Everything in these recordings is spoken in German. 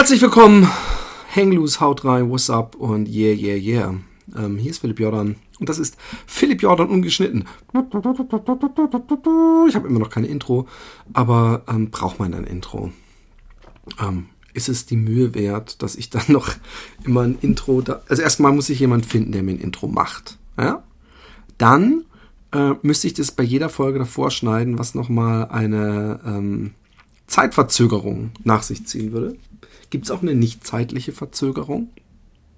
Herzlich willkommen, Hang Loose, Haut rein, What's up und yeah, yeah, yeah. Ähm, hier ist Philipp Jordan und das ist Philipp Jordan ungeschnitten. Ich habe immer noch kein Intro, aber ähm, braucht man ein Intro? Ähm, ist es die Mühe wert, dass ich dann noch immer ein Intro da. Also erstmal muss ich jemanden finden, der mir ein Intro macht. Ja? Dann äh, müsste ich das bei jeder Folge davor schneiden, was nochmal eine ähm, Zeitverzögerung nach sich ziehen würde. Gibt es auch eine nicht zeitliche Verzögerung?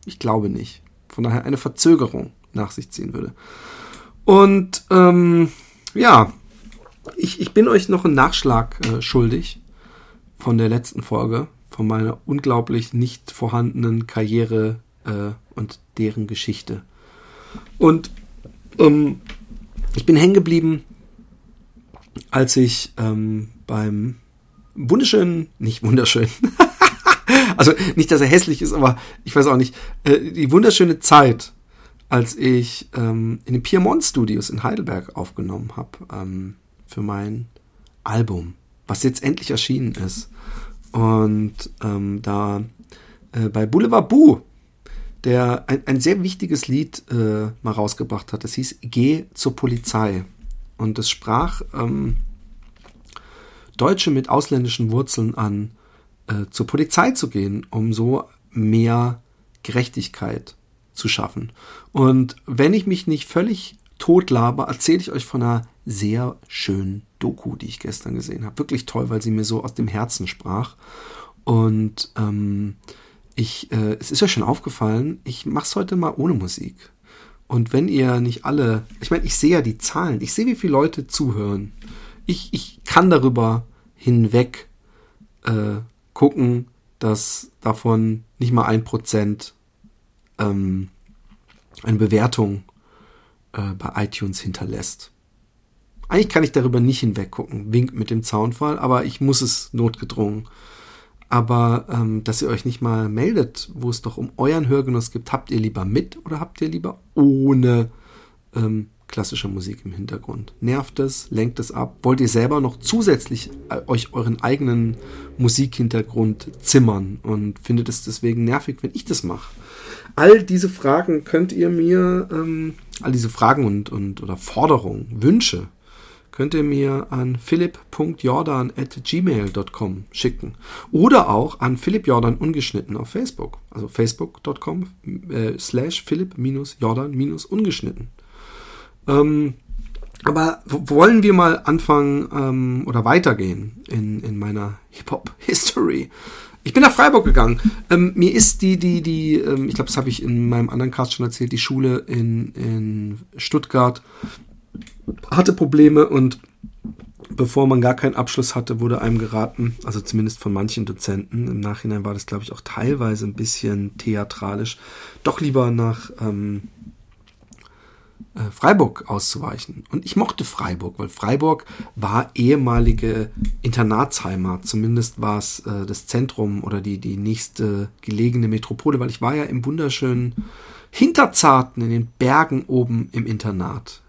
Ich glaube nicht. Von daher eine Verzögerung nach sich ziehen würde. Und ähm, ja, ich, ich bin euch noch einen Nachschlag äh, schuldig von der letzten Folge, von meiner unglaublich nicht vorhandenen Karriere äh, und deren Geschichte. Und ähm, ich bin hängen geblieben, als ich ähm, beim wunderschönen, nicht wunderschön, also nicht, dass er hässlich ist, aber ich weiß auch nicht, äh, die wunderschöne Zeit, als ich ähm, in den Piemont Studios in Heidelberg aufgenommen habe ähm, für mein Album, was jetzt endlich erschienen ist. Und ähm, da äh, bei Boulevard Boo, der ein, ein sehr wichtiges Lied äh, mal rausgebracht hat. Das hieß Geh zur Polizei. Und es sprach ähm, Deutsche mit ausländischen Wurzeln an, äh, zur Polizei zu gehen, um so mehr Gerechtigkeit zu schaffen. Und wenn ich mich nicht völlig tot laber, erzähle ich euch von einer sehr schönen Doku, die ich gestern gesehen habe. Wirklich toll, weil sie mir so aus dem Herzen sprach. Und ähm, ich, äh, es ist euch schon aufgefallen, ich mache es heute mal ohne Musik. Und wenn ihr nicht alle, ich meine, ich sehe ja die Zahlen, ich sehe, wie viele Leute zuhören. Ich, ich kann darüber hinweg äh, gucken, dass davon nicht mal ein Prozent ähm, eine Bewertung äh, bei iTunes hinterlässt. Eigentlich kann ich darüber nicht hinweggucken, wink mit dem Zaunfall, aber ich muss es notgedrungen. Aber ähm, dass ihr euch nicht mal meldet, wo es doch um euren Hörgenuss gibt, habt ihr lieber mit oder habt ihr lieber ohne ähm, klassischer Musik im Hintergrund. Nervt es, lenkt es ab? Wollt ihr selber noch zusätzlich äh, euch euren eigenen Musikhintergrund zimmern und findet es deswegen nervig, wenn ich das mache? All diese Fragen könnt ihr mir, ähm, all diese Fragen und, und oder Forderungen, Wünsche, könnt ihr mir an philipp.jordan.gmail.com schicken. Oder auch an Philipp Jordan ungeschnitten auf Facebook. Also facebook.com äh, slash philipp-jordan-ungeschnitten. Ähm, aber wollen wir mal anfangen ähm, oder weitergehen in, in meiner Hip-Hop-History? Ich bin nach Freiburg gegangen. Ähm, mir ist die, die, die, ähm, ich glaube, das habe ich in meinem anderen Cast schon erzählt, die Schule in, in Stuttgart hatte Probleme und bevor man gar keinen Abschluss hatte, wurde einem geraten, also zumindest von manchen Dozenten, im Nachhinein war das, glaube ich, auch teilweise ein bisschen theatralisch, doch lieber nach ähm, äh, Freiburg auszuweichen. Und ich mochte Freiburg, weil Freiburg war ehemalige Internatsheimat. Zumindest war es äh, das Zentrum oder die, die nächste gelegene Metropole, weil ich war ja im wunderschönen Hinterzarten in den Bergen oben im Internat.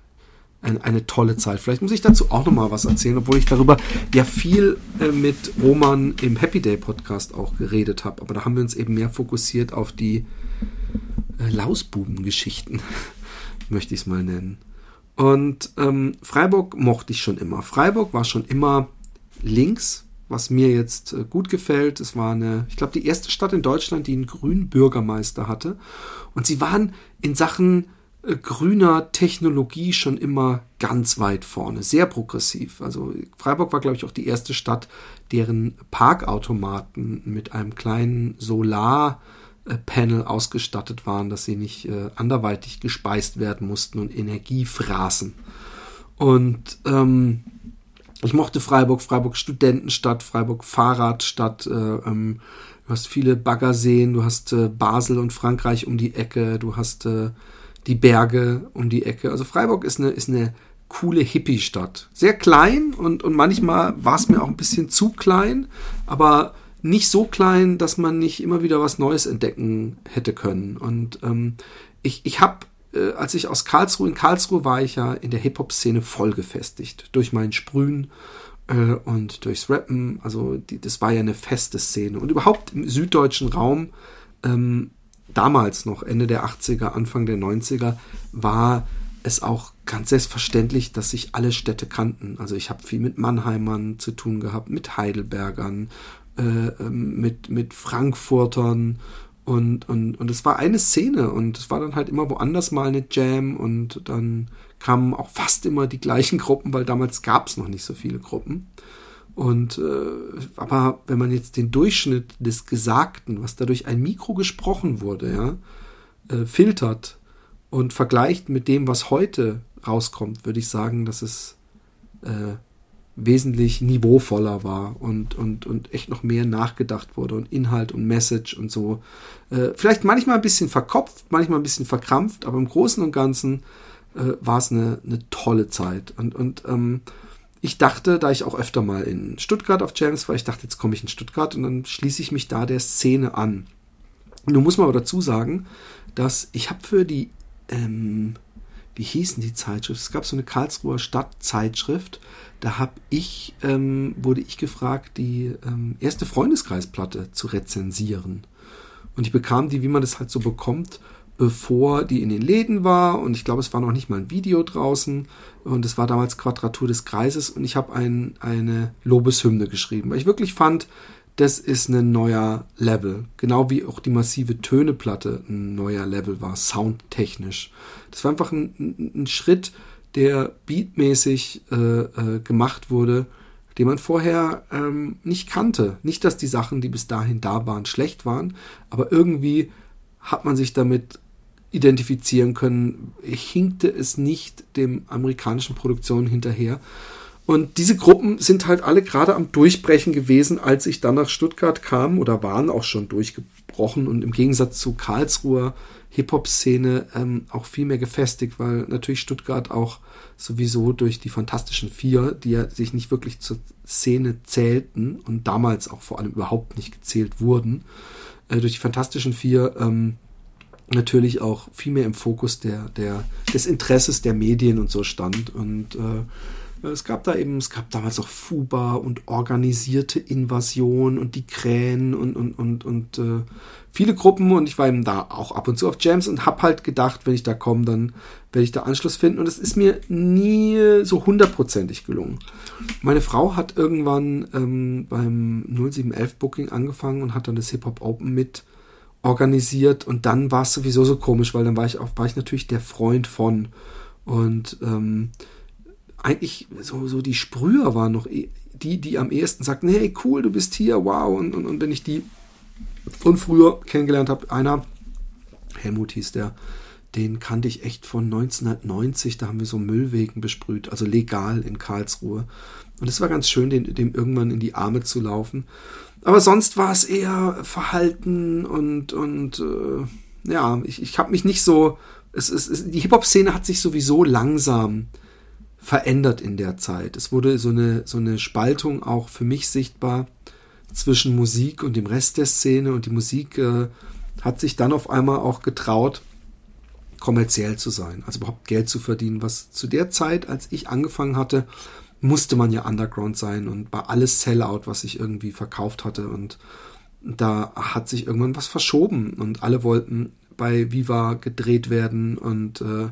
Ein, eine tolle Zeit. Vielleicht muss ich dazu auch noch mal was erzählen, obwohl ich darüber ja viel äh, mit Roman im Happy Day Podcast auch geredet habe. Aber da haben wir uns eben mehr fokussiert auf die äh, Lausbuben-Geschichten möchte ich es mal nennen. Und ähm, Freiburg mochte ich schon immer. Freiburg war schon immer links, was mir jetzt äh, gut gefällt. Es war eine, ich glaube, die erste Stadt in Deutschland, die einen grünen Bürgermeister hatte. Und sie waren in Sachen äh, grüner Technologie schon immer ganz weit vorne, sehr progressiv. Also Freiburg war, glaube ich, auch die erste Stadt, deren Parkautomaten mit einem kleinen Solar- Panel ausgestattet waren, dass sie nicht äh, anderweitig gespeist werden mussten und Energie fraßen. Und ähm, ich mochte Freiburg, Freiburg Studentenstadt, Freiburg Fahrradstadt. Äh, ähm, du hast viele Baggerseen, du hast äh, Basel und Frankreich um die Ecke, du hast äh, die Berge um die Ecke. Also Freiburg ist eine, ist eine coole Hippie-Stadt. Sehr klein und, und manchmal war es mir auch ein bisschen zu klein, aber nicht so klein, dass man nicht immer wieder was Neues entdecken hätte können. Und ähm, ich, ich habe, äh, als ich aus Karlsruhe, in Karlsruhe war ich ja in der Hip-Hop-Szene voll gefestigt durch mein Sprühen äh, und durchs Rappen. Also die, das war ja eine feste Szene. Und überhaupt im süddeutschen Raum, ähm, damals noch, Ende der 80er, Anfang der 90er, war es auch ganz selbstverständlich, dass sich alle Städte kannten. Also ich habe viel mit Mannheimern zu tun gehabt, mit Heidelbergern, äh, ähm, mit, mit Frankfurtern und, und, und es war eine Szene und es war dann halt immer woanders mal eine Jam und dann kamen auch fast immer die gleichen Gruppen, weil damals gab es noch nicht so viele Gruppen. Und äh, aber wenn man jetzt den Durchschnitt des Gesagten, was dadurch ein Mikro gesprochen wurde, ja, äh, filtert und vergleicht mit dem, was heute rauskommt, würde ich sagen, dass es äh, wesentlich niveauvoller war und, und, und echt noch mehr nachgedacht wurde und Inhalt und Message und so. Äh, vielleicht manchmal ein bisschen verkopft, manchmal ein bisschen verkrampft, aber im Großen und Ganzen äh, war es eine, eine tolle Zeit. Und, und ähm, ich dachte, da ich auch öfter mal in Stuttgart auf Jams war, ich dachte, jetzt komme ich in Stuttgart und dann schließe ich mich da der Szene an. Nun muss man aber dazu sagen, dass ich habe für die, ähm, wie hießen die Zeitschrift? Es gab so eine Karlsruher Stadtzeitschrift. Da habe ich, ähm, wurde ich gefragt, die ähm, erste Freundeskreisplatte zu rezensieren. Und ich bekam die, wie man das halt so bekommt, bevor die in den Läden war und ich glaube, es war noch nicht mal ein Video draußen und es war damals Quadratur des Kreises und ich habe ein, eine Lobeshymne geschrieben, weil ich wirklich fand, das ist ein neuer Level, genau wie auch die massive Töneplatte ein neuer Level war, soundtechnisch. Das war einfach ein, ein Schritt, der beatmäßig äh, äh, gemacht wurde, den man vorher ähm, nicht kannte. Nicht, dass die Sachen, die bis dahin da waren, schlecht waren, aber irgendwie hat man sich damit identifizieren können, hinkte es nicht dem amerikanischen Produktionen hinterher. Und diese Gruppen sind halt alle gerade am Durchbrechen gewesen, als ich dann nach Stuttgart kam oder waren auch schon durchgebrochen und im Gegensatz zu Karlsruher Hip-Hop-Szene ähm, auch viel mehr gefestigt, weil natürlich Stuttgart auch sowieso durch die Fantastischen Vier, die ja sich nicht wirklich zur Szene zählten und damals auch vor allem überhaupt nicht gezählt wurden, äh, durch die Fantastischen Vier ähm, natürlich auch viel mehr im Fokus der, der, des Interesses der Medien und so stand. Und äh, es gab da eben, es gab damals auch Fuba und organisierte Invasion und die Krähen und, und, und, und äh, viele Gruppen. Und ich war eben da auch ab und zu auf Jams und hab halt gedacht, wenn ich da komme, dann werde ich da Anschluss finden. Und es ist mir nie so hundertprozentig gelungen. Meine Frau hat irgendwann ähm, beim 0711 Booking angefangen und hat dann das Hip Hop Open mit organisiert. Und dann war es sowieso so komisch, weil dann war ich auch, war ich natürlich der Freund von. Und ähm, eigentlich so, so die Sprüher waren noch eh, die, die am ehesten sagten, hey cool, du bist hier, wow und, und, und wenn ich die von früher kennengelernt habe, einer, Helmut hieß der, den kannte ich echt von 1990, da haben wir so Müllwegen besprüht, also legal in Karlsruhe. Und es war ganz schön, dem, dem irgendwann in die Arme zu laufen. Aber sonst war es eher Verhalten und, und äh, ja, ich, ich habe mich nicht so. Es, es, es, die Hip-Hop-Szene hat sich sowieso langsam verändert in der Zeit. Es wurde so eine, so eine Spaltung auch für mich sichtbar zwischen Musik und dem Rest der Szene. Und die Musik äh, hat sich dann auf einmal auch getraut, kommerziell zu sein, also überhaupt Geld zu verdienen, was zu der Zeit, als ich angefangen hatte, musste man ja Underground sein und war alles Sellout, was ich irgendwie verkauft hatte. Und da hat sich irgendwann was verschoben. Und alle wollten bei Viva gedreht werden. Und äh,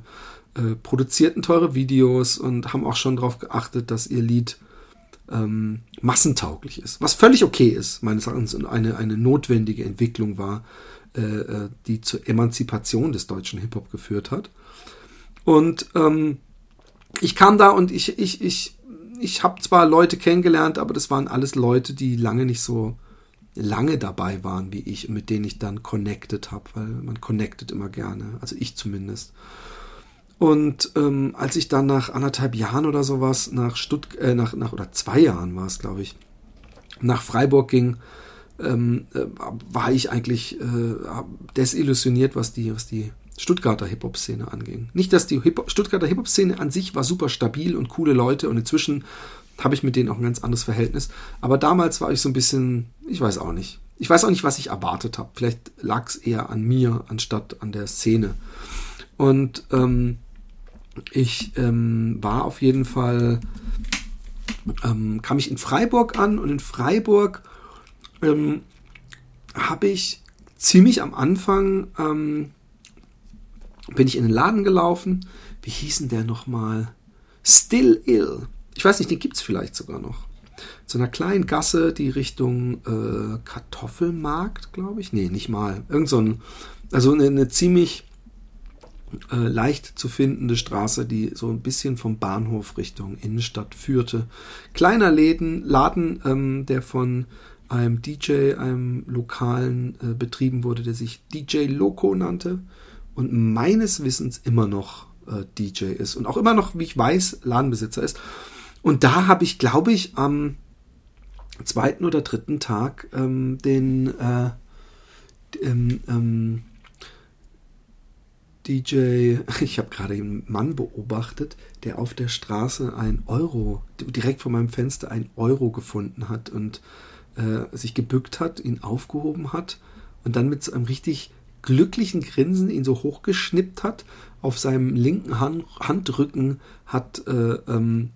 äh, produzierten teure Videos und haben auch schon darauf geachtet, dass ihr Lied ähm, massentauglich ist. Was völlig okay ist, meines Erachtens, und eine, eine notwendige Entwicklung war, äh, äh die zur Emanzipation des deutschen Hip-Hop geführt hat. Und ähm, ich kam da und ich, ich, ich ich habe zwar Leute kennengelernt, aber das waren alles Leute, die lange nicht so lange dabei waren wie ich und mit denen ich dann connected habe, weil man connected immer gerne, also ich zumindest. Und ähm, als ich dann nach anderthalb Jahren oder sowas nach Stuttgart, äh, nach, nach oder zwei Jahren war es, glaube ich, nach Freiburg ging, ähm, äh, war ich eigentlich äh, desillusioniert, was die, was die Stuttgarter Hip-Hop-Szene anging. Nicht, dass die Hip Stuttgarter Hip-Hop-Szene an sich war super stabil und coole Leute und inzwischen habe ich mit denen auch ein ganz anderes Verhältnis. Aber damals war ich so ein bisschen, ich weiß auch nicht. Ich weiß auch nicht, was ich erwartet habe. Vielleicht lag es eher an mir, anstatt an der Szene. Und ähm, ich ähm, war auf jeden Fall ähm, kam ich in Freiburg an und in Freiburg ähm, habe ich ziemlich am Anfang ähm, bin ich in den Laden gelaufen. Wie hießen der nochmal? Still Ill. Ich weiß nicht, den gibt es vielleicht sogar noch. Zu einer kleinen Gasse, die Richtung äh, Kartoffelmarkt, glaube ich. Nee, nicht mal. Irgend so ein, also eine, eine ziemlich äh, leicht zu findende Straße, die so ein bisschen vom Bahnhof Richtung Innenstadt führte. Kleiner Läden, Laden, ähm, der von einem DJ, einem lokalen äh, betrieben wurde, der sich DJ Loco nannte und meines Wissens immer noch äh, DJ ist und auch immer noch, wie ich weiß, Ladenbesitzer ist. Und da habe ich, glaube ich, am zweiten oder dritten Tag ähm, den äh, ähm, ähm, DJ, ich habe gerade einen Mann beobachtet, der auf der Straße ein Euro, direkt vor meinem Fenster ein Euro gefunden hat und äh, sich gebückt hat, ihn aufgehoben hat und dann mit so einem richtig glücklichen Grinsen ihn so hochgeschnippt hat, auf seinem linken Hand, Handrücken hat äh, ähm,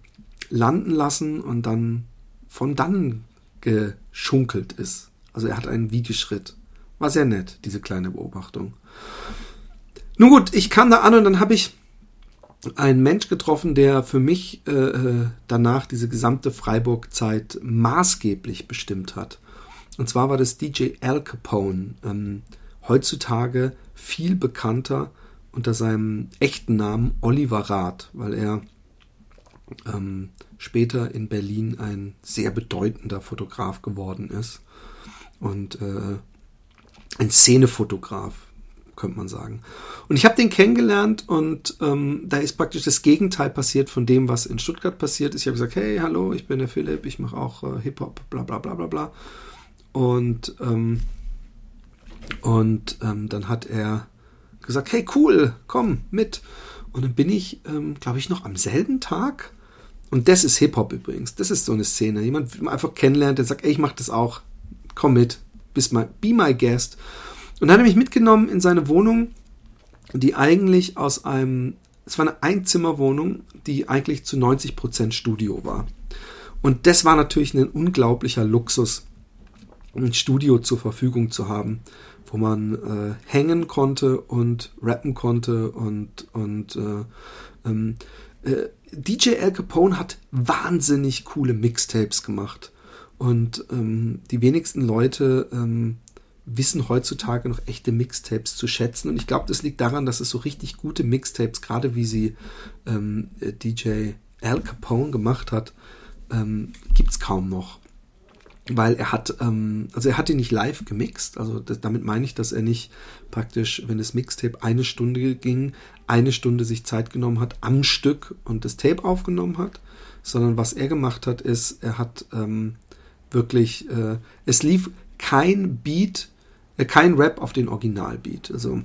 landen lassen und dann von dannen geschunkelt ist. Also er hat einen Wiegeschritt. War sehr nett, diese kleine Beobachtung. Nun gut, ich kam da an und dann habe ich einen Mensch getroffen, der für mich äh, äh, danach diese gesamte Freiburg-Zeit maßgeblich bestimmt hat. Und zwar war das DJ Al Capone, ähm, heutzutage viel bekannter unter seinem echten Namen Oliver Rath, weil er ähm, später in Berlin ein sehr bedeutender Fotograf geworden ist und äh, ein Szenefotograf könnte man sagen. Und ich habe den kennengelernt und ähm, da ist praktisch das Gegenteil passiert von dem, was in Stuttgart passiert ist. Ich habe gesagt, hey, hallo, ich bin der Philipp, ich mache auch äh, Hip-Hop, bla bla bla bla bla. Und, ähm, und ähm, dann hat er gesagt, hey, cool, komm mit. Und dann bin ich, ähm, glaube ich, noch am selben Tag. Und das ist Hip-Hop übrigens. Das ist so eine Szene. Jemand, man einfach kennenlernt, der sagt, ey, ich mache das auch. Komm mit. Bist my, be my guest. Und dann hat er mich mitgenommen in seine Wohnung, die eigentlich aus einem, es war eine Einzimmerwohnung, die eigentlich zu 90 Prozent Studio war. Und das war natürlich ein unglaublicher Luxus, ein Studio zur Verfügung zu haben, wo man äh, hängen konnte und rappen konnte und, und äh, ähm, äh, DJ Al Capone hat wahnsinnig coole Mixtapes gemacht. Und ähm, die wenigsten Leute ähm, wissen heutzutage noch echte Mixtapes zu schätzen. Und ich glaube, das liegt daran, dass es so richtig gute Mixtapes, gerade wie sie ähm, äh, DJ Al Capone gemacht hat, ähm, gibt es kaum noch. Weil er hat, ähm, also er hat ihn nicht live gemixt. Also das, damit meine ich, dass er nicht praktisch, wenn das Mixtape eine Stunde ging, eine Stunde sich Zeit genommen hat am Stück und das Tape aufgenommen hat, sondern was er gemacht hat, ist, er hat ähm, wirklich, äh, es lief kein Beat äh, kein Rap auf den Originalbeat. Also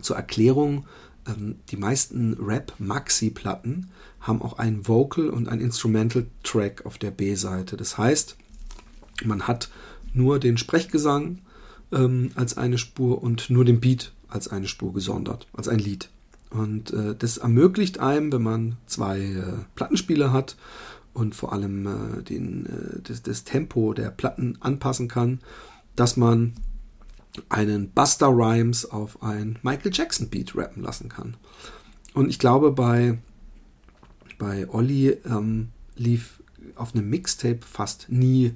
zur Erklärung, ähm, die meisten Rap-Maxi-Platten haben auch einen Vocal und einen Instrumental-Track auf der B-Seite. Das heißt, man hat nur den Sprechgesang ähm, als eine Spur und nur den Beat als eine Spur gesondert, als ein Lied. Und äh, das ermöglicht einem, wenn man zwei äh, Plattenspieler hat und vor allem äh, den, äh, das, das Tempo der Platten anpassen kann, dass man einen Buster Rhymes auf ein Michael Jackson Beat rappen lassen kann. Und ich glaube, bei, bei Olli ähm, lief auf einem Mixtape fast nie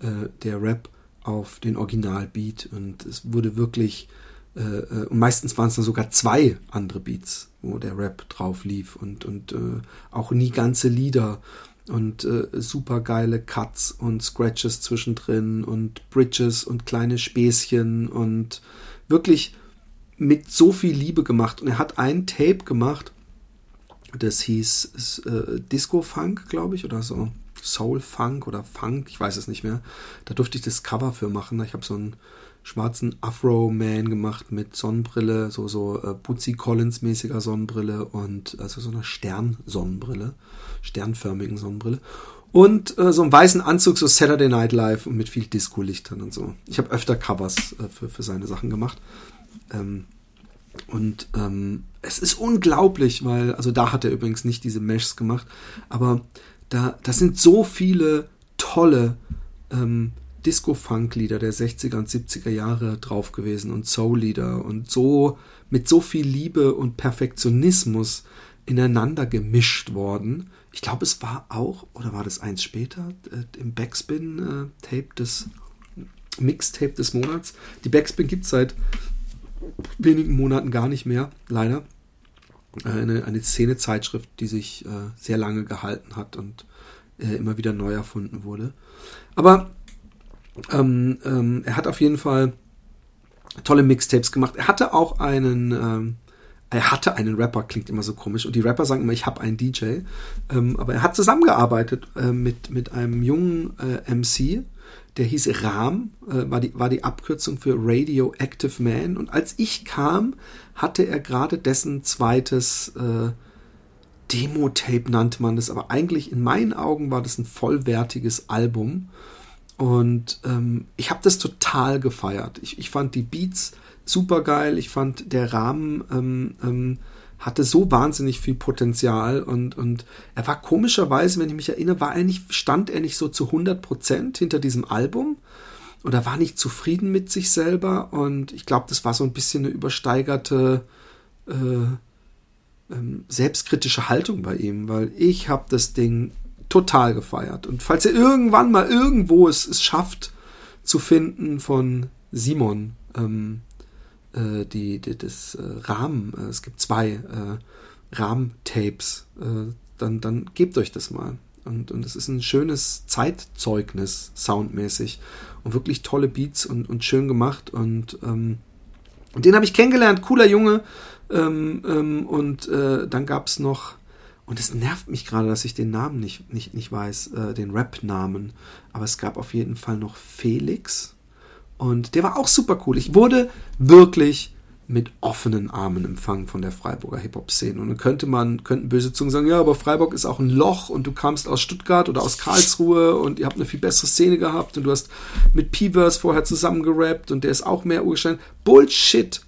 äh, der Rap auf den Originalbeat und es wurde wirklich, äh, äh, und meistens waren es dann sogar zwei andere Beats, wo der Rap drauf lief und, und äh, auch nie ganze Lieder und äh, super geile Cuts und Scratches zwischendrin und Bridges und kleine Späßchen und wirklich mit so viel Liebe gemacht. Und er hat ein Tape gemacht, das hieß äh, Disco Funk, glaube ich, oder so. Soul Funk oder Funk, ich weiß es nicht mehr. Da durfte ich das Cover für machen. Ich habe so einen schwarzen Afro-Man gemacht mit Sonnenbrille, so, so äh, Bootsy Collins-mäßiger Sonnenbrille und also so einer Stern-Sonnenbrille sternförmigen Sonnenbrille. Und äh, so einen weißen Anzug, so Saturday Night Live und mit viel Disco-Lichtern und so. Ich habe öfter Covers äh, für, für seine Sachen gemacht. Ähm, und ähm, es ist unglaublich, weil, also da hat er übrigens nicht diese Meshs gemacht, aber da, da sind so viele tolle ähm, Disco-Funk-Lieder der 60er und 70er Jahre drauf gewesen und Soul-Lieder und so mit so viel Liebe und Perfektionismus ineinander gemischt worden. Ich glaube, es war auch, oder war das eins später, äh, im Backspin-Tape äh, des Mixtape des Monats. Die Backspin gibt es seit wenigen Monaten gar nicht mehr, leider. Äh, eine, eine Szene-Zeitschrift, die sich äh, sehr lange gehalten hat und äh, immer wieder neu erfunden wurde. Aber ähm, ähm, er hat auf jeden Fall tolle Mixtapes gemacht. Er hatte auch einen, ähm, er hatte einen Rapper, klingt immer so komisch, und die Rapper sagen immer, ich habe einen DJ. Ähm, aber er hat zusammengearbeitet äh, mit, mit einem jungen äh, MC, der hieß Ram, äh, war, die, war die Abkürzung für Radioactive Man. Und als ich kam, hatte er gerade dessen zweites äh, Demo-Tape, nannte man das. Aber eigentlich in meinen Augen war das ein vollwertiges Album. Und ähm, ich habe das total gefeiert. Ich, ich fand die Beats super geil. Ich fand der Rahmen ähm, ähm, hatte so wahnsinnig viel Potenzial und, und er war komischerweise, wenn ich mich erinnere, war er nicht, stand er nicht so zu 100 Prozent hinter diesem Album oder war nicht zufrieden mit sich selber und ich glaube, das war so ein bisschen eine übersteigerte äh, ähm, selbstkritische Haltung bei ihm, weil ich habe das Ding total gefeiert. Und falls ihr irgendwann mal irgendwo es, es schafft zu finden von Simon, ähm, äh, die, die, das äh, Rahmen, äh, es gibt zwei äh, Rahmentapes, äh, dann, dann gebt euch das mal. Und, und es ist ein schönes Zeitzeugnis, soundmäßig. Und wirklich tolle Beats und, und schön gemacht. Und, ähm, den habe ich kennengelernt, cooler Junge. Ähm, ähm, und äh, dann gab es noch und es nervt mich gerade, dass ich den Namen nicht, nicht, nicht weiß, äh, den Rap-Namen. Aber es gab auf jeden Fall noch Felix. Und der war auch super cool. Ich wurde wirklich mit offenen Armen empfangen von der Freiburger Hip-Hop-Szene. Und dann könnte man, könnten böse Zungen sagen, ja, aber Freiburg ist auch ein Loch und du kamst aus Stuttgart oder aus Karlsruhe und ihr habt eine viel bessere Szene gehabt und du hast mit Peavers vorher zusammengerappt und der ist auch mehr Urgestein. Bullshit!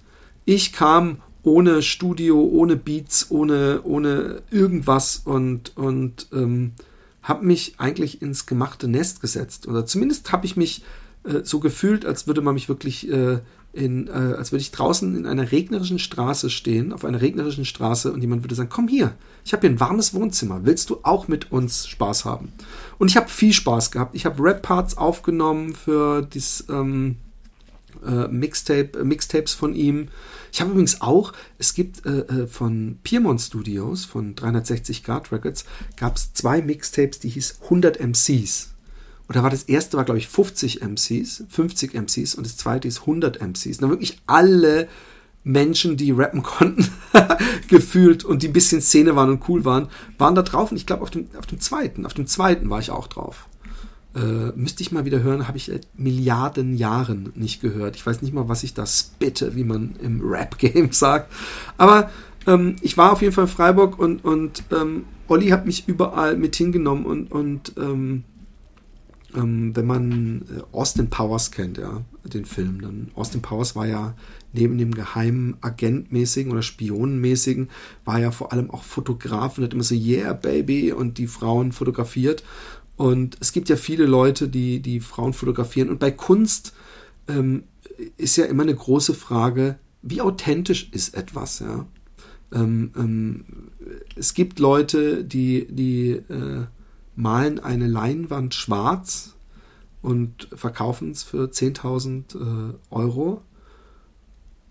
Ich kam ohne Studio, ohne Beats, ohne, ohne irgendwas und, und ähm, habe mich eigentlich ins gemachte Nest gesetzt. Oder zumindest habe ich mich äh, so gefühlt, als würde man mich wirklich äh, in, äh, als würde ich draußen in einer regnerischen Straße stehen, auf einer regnerischen Straße und jemand würde sagen, komm hier, ich habe hier ein warmes Wohnzimmer, willst du auch mit uns Spaß haben? Und ich habe viel Spaß gehabt. Ich habe Rap-Parts aufgenommen für dieses ähm, äh, Mixtape, äh, Mixtapes von ihm. Ich habe übrigens auch, es gibt äh, äh von Piemont Studios, von 360 Grad Records, gab es zwei Mixtapes, die hieß 100 MCs. Und da war das erste, war glaube ich 50 MCs, 50 MCs und das zweite ist 100 MCs. Und dann wirklich alle Menschen, die rappen konnten, gefühlt und die ein bisschen Szene waren und cool waren, waren da drauf. Und ich glaube, auf dem, auf dem zweiten, auf dem zweiten war ich auch drauf. Äh, müsste ich mal wieder hören, habe ich seit Milliarden Jahren nicht gehört. Ich weiß nicht mal, was ich da spitte, wie man im Rap-Game sagt. Aber ähm, ich war auf jeden Fall in Freiburg und, und ähm, Olli hat mich überall mit hingenommen und, und ähm, ähm wenn man äh, Austin Powers kennt, ja, den Film, dann Austin Powers war ja neben dem geheimen Agentmäßigen oder Spionenmäßigen, war ja vor allem auch Fotograf und hat immer so, yeah, Baby, und die Frauen fotografiert. Und es gibt ja viele Leute, die, die Frauen fotografieren. Und bei Kunst ähm, ist ja immer eine große Frage, wie authentisch ist etwas, ja. Ähm, ähm, es gibt Leute, die, die äh, malen eine Leinwand schwarz und verkaufen es für 10.000 äh, Euro.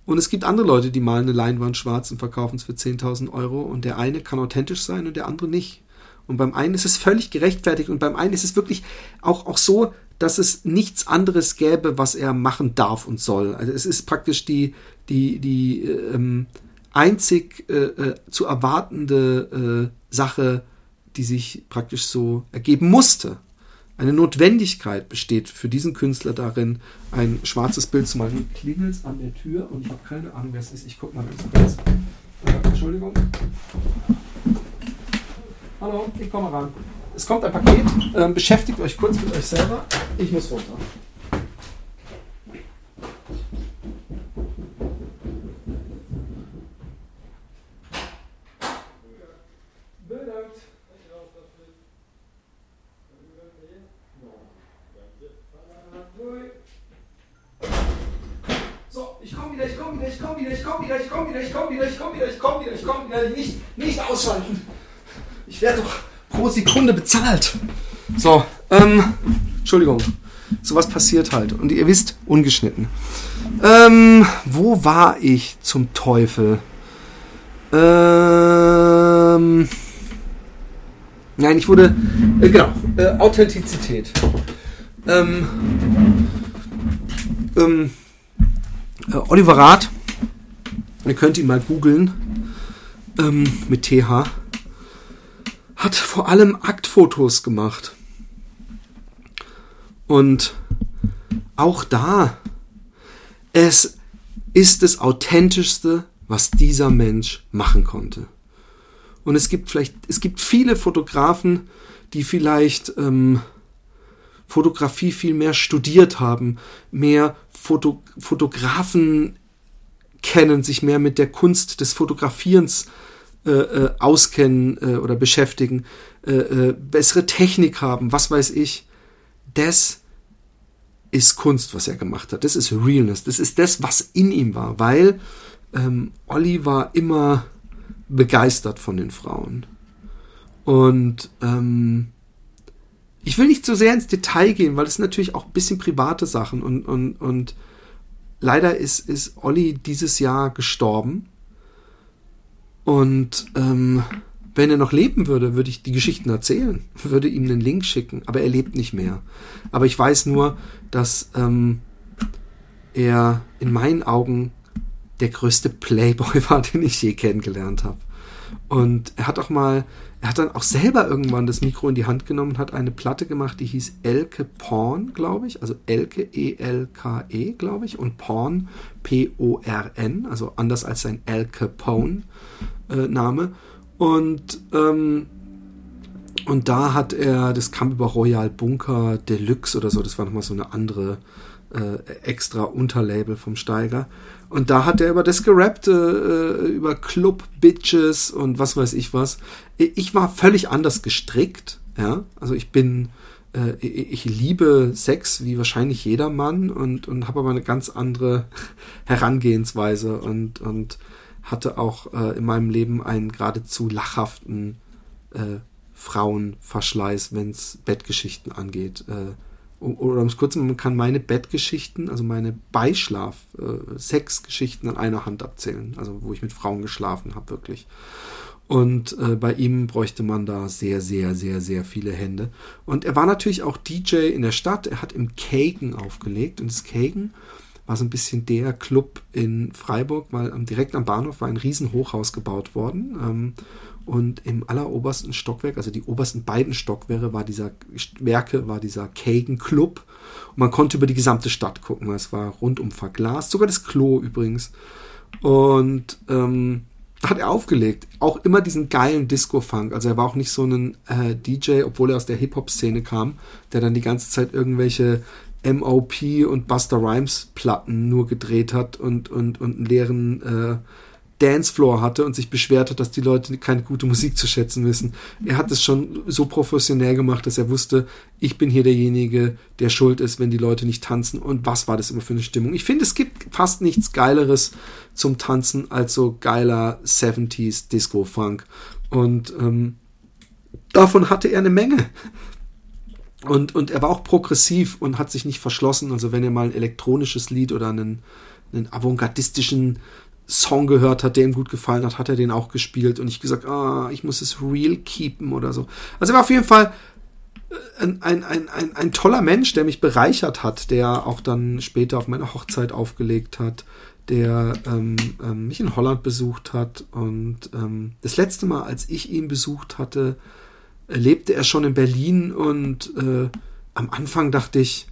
Und es gibt andere Leute, die malen eine Leinwand schwarz und verkaufen es für 10.000 Euro. Und der eine kann authentisch sein und der andere nicht. Und beim einen ist es völlig gerechtfertigt und beim einen ist es wirklich auch, auch so, dass es nichts anderes gäbe, was er machen darf und soll. Also es ist praktisch die, die, die ähm, einzig äh, äh, zu erwartende äh, Sache, die sich praktisch so ergeben musste. Eine Notwendigkeit besteht für diesen Künstler darin, ein schwarzes Bild zu malen. Klingelt an der Tür und ich habe keine Ahnung, wer es ist. Ich gucke mal ganz kurz. Äh, Entschuldigung. Hallo, ich komme ran. Es kommt ein Paket, äh, beschäftigt euch kurz mit euch selber. Ich muss runter. ich komme wieder, ich komme wieder, ich komme wieder, ich komme wieder, ich komme wieder, ich komme wieder, ich komme wieder, nicht, nicht ausschalten. Ich werde doch pro Sekunde bezahlt. So, ähm, Entschuldigung. Sowas passiert halt. Und ihr wisst, ungeschnitten. Ähm, wo war ich zum Teufel? Ähm, nein, ich wurde, äh, genau, äh, Authentizität. Ähm, ähm, äh, Oliver Rath, ihr könnt ihn mal googeln, ähm, mit TH, hat vor allem Aktfotos gemacht. Und auch da, es ist das Authentischste, was dieser Mensch machen konnte. Und es gibt vielleicht, es gibt viele Fotografen, die vielleicht ähm, Fotografie viel mehr studiert haben, mehr Foto, Fotografen kennen, sich mehr mit der Kunst des Fotografierens äh, äh, auskennen äh, oder beschäftigen, äh, äh, bessere Technik haben, was weiß ich. Das ist Kunst, was er gemacht hat. Das ist Realness. Das ist das, was in ihm war, weil ähm, Olli war immer begeistert von den Frauen. Und ähm, ich will nicht zu so sehr ins Detail gehen, weil es natürlich auch ein bisschen private Sachen und, und, und leider ist, ist Olli dieses Jahr gestorben. Und ähm, wenn er noch leben würde, würde ich die Geschichten erzählen, würde ihm einen Link schicken, aber er lebt nicht mehr. Aber ich weiß nur, dass ähm, er in meinen Augen der größte Playboy war, den ich je kennengelernt habe. Und er hat auch mal, er hat dann auch selber irgendwann das Mikro in die Hand genommen und hat eine Platte gemacht, die hieß Elke Porn, glaube ich. Also Elke E-L-K-E, glaube ich. Und Porn P-O-R-N, also anders als sein Al Capone äh. Und, ähm, und da hat er, das kam über Royal Bunker Deluxe oder so, das war nochmal so eine andere äh, extra Unterlabel vom Steiger. Und da hat er über das gerappt, äh, über Club Bitches und was weiß ich was. Ich war völlig anders gestrickt, ja. Also ich bin, äh, ich liebe Sex wie wahrscheinlich jeder Mann und, und habe aber eine ganz andere Herangehensweise und, und hatte auch äh, in meinem Leben einen geradezu lachhaften äh, Frauenverschleiß, wenn es Bettgeschichten angeht. Äh, oder um es kurz man kann meine Bettgeschichten, also meine Beischlaf, äh, an einer Hand abzählen. Also wo ich mit Frauen geschlafen habe, wirklich. Und äh, bei ihm bräuchte man da sehr, sehr, sehr, sehr viele Hände. Und er war natürlich auch DJ in der Stadt. Er hat im Kagen aufgelegt. Und das Kagen war so ein bisschen der Club in Freiburg, weil direkt am Bahnhof war ein Riesenhochhaus gebaut worden. Ähm, und im allerobersten Stockwerk, also die obersten beiden Stockwerke, war dieser Werke, war dieser Kagan Club. Und man konnte über die gesamte Stadt gucken. Es war rundum verglast, sogar das Klo übrigens. Und ähm, hat er aufgelegt. Auch immer diesen geilen Disco-Funk. Also er war auch nicht so ein äh, DJ, obwohl er aus der Hip-Hop-Szene kam, der dann die ganze Zeit irgendwelche MOP und Buster Rhymes Platten nur gedreht hat und, und, und einen leeren äh, Dancefloor hatte und sich beschwert hat, dass die Leute keine gute Musik zu schätzen wissen. Er hat es schon so professionell gemacht, dass er wusste, ich bin hier derjenige, der schuld ist, wenn die Leute nicht tanzen. Und was war das immer für eine Stimmung? Ich finde, es gibt fast nichts Geileres zum Tanzen als so geiler 70s Disco-Funk. Und ähm, davon hatte er eine Menge. Und, und er war auch progressiv und hat sich nicht verschlossen. Also wenn er mal ein elektronisches Lied oder einen, einen avantgardistischen Song gehört hat, der ihm gut gefallen hat, hat er den auch gespielt und ich gesagt, ah, ich muss es real keepen oder so. Also er war auf jeden Fall äh, ein, ein, ein, ein, ein toller Mensch, der mich bereichert hat, der auch dann später auf meiner Hochzeit aufgelegt hat, der ähm, ähm, mich in Holland besucht hat und ähm, das letzte Mal, als ich ihn besucht hatte, lebte er schon in Berlin und äh, am Anfang dachte ich,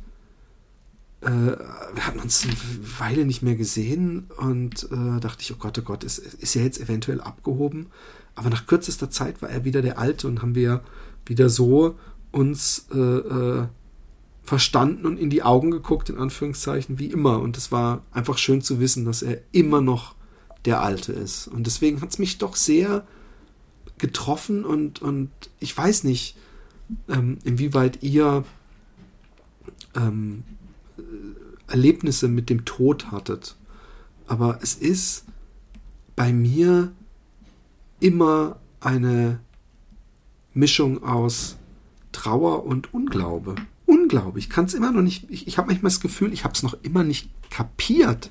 äh, wir hatten uns eine Weile nicht mehr gesehen und äh, dachte ich, oh Gott, oh Gott, ist, ist er jetzt eventuell abgehoben? Aber nach kürzester Zeit war er wieder der Alte und haben wir wieder so uns äh, äh, verstanden und in die Augen geguckt, in Anführungszeichen, wie immer. Und es war einfach schön zu wissen, dass er immer noch der Alte ist. Und deswegen hat es mich doch sehr getroffen und, und ich weiß nicht, ähm, inwieweit ihr ähm, Erlebnisse mit dem Tod hattet. aber es ist bei mir immer eine Mischung aus Trauer und Unglaube. Unglaube. Ich kann es immer noch nicht. Ich, ich habe manchmal das Gefühl, ich habe es noch immer nicht kapiert,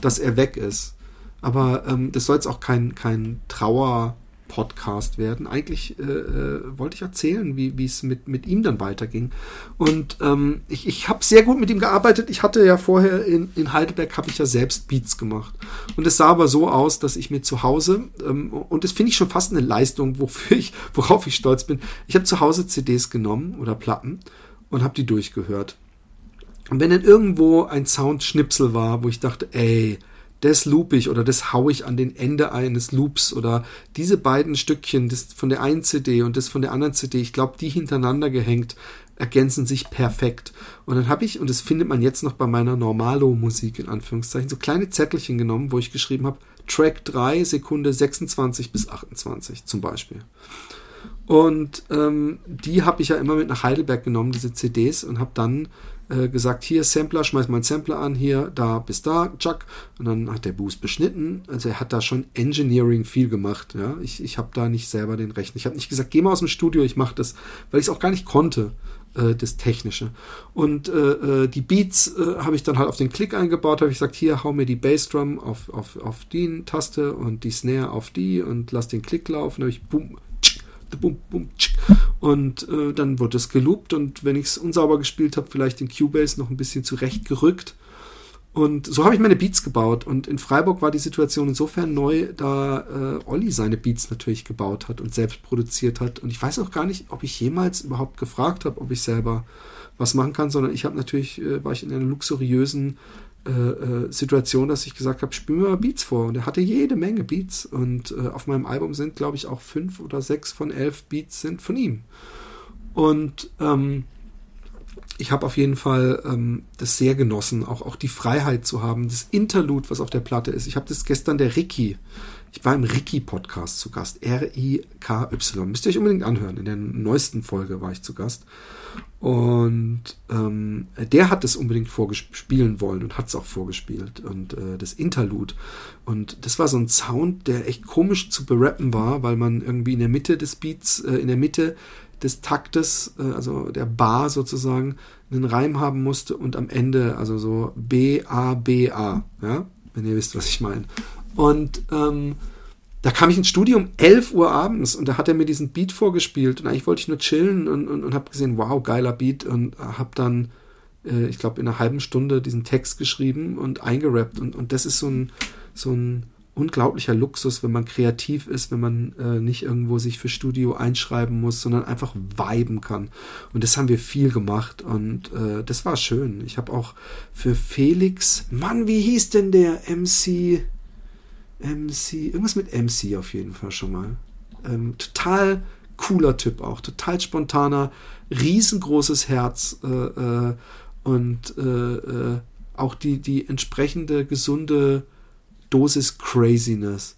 dass er weg ist. Aber ähm, das soll jetzt auch kein, kein Trauer. Podcast werden. Eigentlich äh, äh, wollte ich erzählen, wie es mit, mit ihm dann weiterging. Und ähm, ich, ich habe sehr gut mit ihm gearbeitet. Ich hatte ja vorher in, in Heidelberg, habe ich ja selbst Beats gemacht. Und es sah aber so aus, dass ich mir zu Hause, ähm, und das finde ich schon fast eine Leistung, wofür ich, worauf ich stolz bin, ich habe zu Hause CDs genommen oder Platten und habe die durchgehört. Und wenn dann irgendwo ein Soundschnipsel war, wo ich dachte, ey, das loop ich oder das hau ich an den Ende eines Loops oder diese beiden Stückchen, das von der einen CD und das von der anderen CD, ich glaube, die hintereinander gehängt, ergänzen sich perfekt. Und dann habe ich, und das findet man jetzt noch bei meiner Normalo-Musik in Anführungszeichen, so kleine Zettelchen genommen, wo ich geschrieben habe, Track 3, Sekunde 26 bis 28 zum Beispiel. Und ähm, die habe ich ja immer mit nach Heidelberg genommen, diese CDs, und habe dann äh, gesagt, hier Sampler, schmeiß mal einen Sampler an, hier, da bis da, Chuck. Und dann hat der Boost beschnitten. Also er hat da schon Engineering viel gemacht. Ja, ich, ich habe da nicht selber den Rechner. Ich habe nicht gesagt, geh mal aus dem Studio, ich mache das, weil ich es auch gar nicht konnte äh, das Technische. Und äh, äh, die Beats äh, habe ich dann halt auf den Klick eingebaut, habe ich gesagt, hier hau mir die Bassdrum auf, auf, auf die Taste und die Snare auf die und lass den Klick laufen. Dann habe ich boom, bum, bum, und äh, dann wurde es geloopt und wenn ich es unsauber gespielt habe, vielleicht den Cubase noch ein bisschen zurechtgerückt. Und so habe ich meine Beats gebaut. Und in Freiburg war die Situation insofern neu, da äh, Olli seine Beats natürlich gebaut hat und selbst produziert hat. Und ich weiß auch gar nicht, ob ich jemals überhaupt gefragt habe, ob ich selber was machen kann, sondern ich habe natürlich, äh, war ich in einer luxuriösen äh, äh, Situation, dass ich gesagt habe, spiel mir mal Beats vor. Und er hatte jede Menge Beats. Und äh, auf meinem Album sind, glaube ich, auch fünf oder sechs von elf Beats sind von ihm. Und ähm, ich habe auf jeden Fall ähm, das sehr genossen, auch, auch die Freiheit zu haben, das Interlude, was auf der Platte ist. Ich habe das gestern der Ricky, ich war im Ricky-Podcast zu Gast, R-I-K-Y. Müsst ihr euch unbedingt anhören. In der neuesten Folge war ich zu Gast. Und ähm, der hat es unbedingt vorgespielen wollen und hat es auch vorgespielt. Und äh, das Interlude. Und das war so ein Sound, der echt komisch zu berappen war, weil man irgendwie in der Mitte des Beats, äh, in der Mitte des Taktes, äh, also der Bar sozusagen, einen Reim haben musste und am Ende, also so B, A, B, A. Ja, wenn ihr wisst, was ich meine. Und ähm, da kam ich ins Studio um 11 Uhr abends und da hat er mir diesen Beat vorgespielt und eigentlich wollte ich nur chillen und, und, und habe gesehen, wow, geiler Beat und habe dann, äh, ich glaube, in einer halben Stunde diesen Text geschrieben und eingerappt und, und das ist so ein, so ein unglaublicher Luxus, wenn man kreativ ist, wenn man äh, nicht irgendwo sich für Studio einschreiben muss, sondern einfach viben kann. Und das haben wir viel gemacht und äh, das war schön. Ich habe auch für Felix, Mann, wie hieß denn der MC? MC, irgendwas mit MC auf jeden Fall schon mal. Ähm, total cooler Typ auch, total spontaner, riesengroßes Herz äh, äh, und äh, äh, auch die, die entsprechende gesunde Dosis Craziness.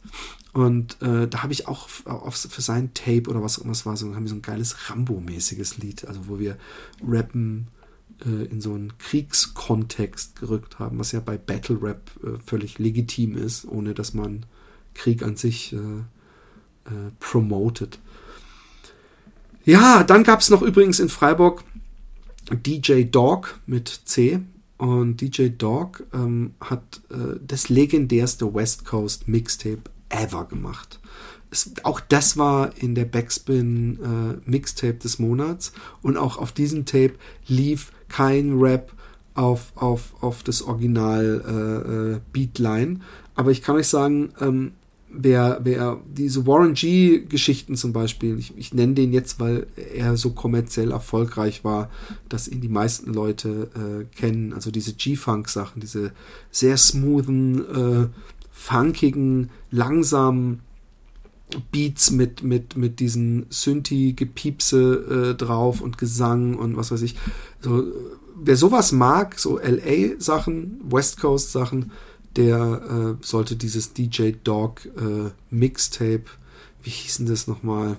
Und äh, da habe ich auch auf, für sein Tape oder was immer es war, so, haben wir so ein geiles Rambo-mäßiges Lied, also wo wir rappen, äh, in so einen Kriegskontext gerückt haben, was ja bei Battle Rap äh, völlig legitim ist, ohne dass man Krieg an sich äh, äh promotet. Ja, dann gab es noch übrigens in Freiburg DJ Dog mit C. Und DJ Dog ähm, hat äh, das legendärste West Coast Mixtape ever gemacht. Es, auch das war in der Backspin äh, Mixtape des Monats. Und auch auf diesem Tape lief kein Rap auf, auf, auf das Original äh, äh, Beatline. Aber ich kann euch sagen, ähm, wer, wer diese Warren G-Geschichten zum Beispiel, ich, ich nenne den jetzt, weil er so kommerziell erfolgreich war, dass ihn die meisten Leute äh, kennen. Also diese G-Funk-Sachen, diese sehr smoothen, äh, funkigen, langsamen Beats mit, mit, mit diesen Synthi-Gepiepse äh, drauf und Gesang und was weiß ich. So, wer sowas mag, so LA-Sachen, West Coast-Sachen, der äh, sollte dieses DJ Dog äh, Mixtape, wie hieß denn das nochmal?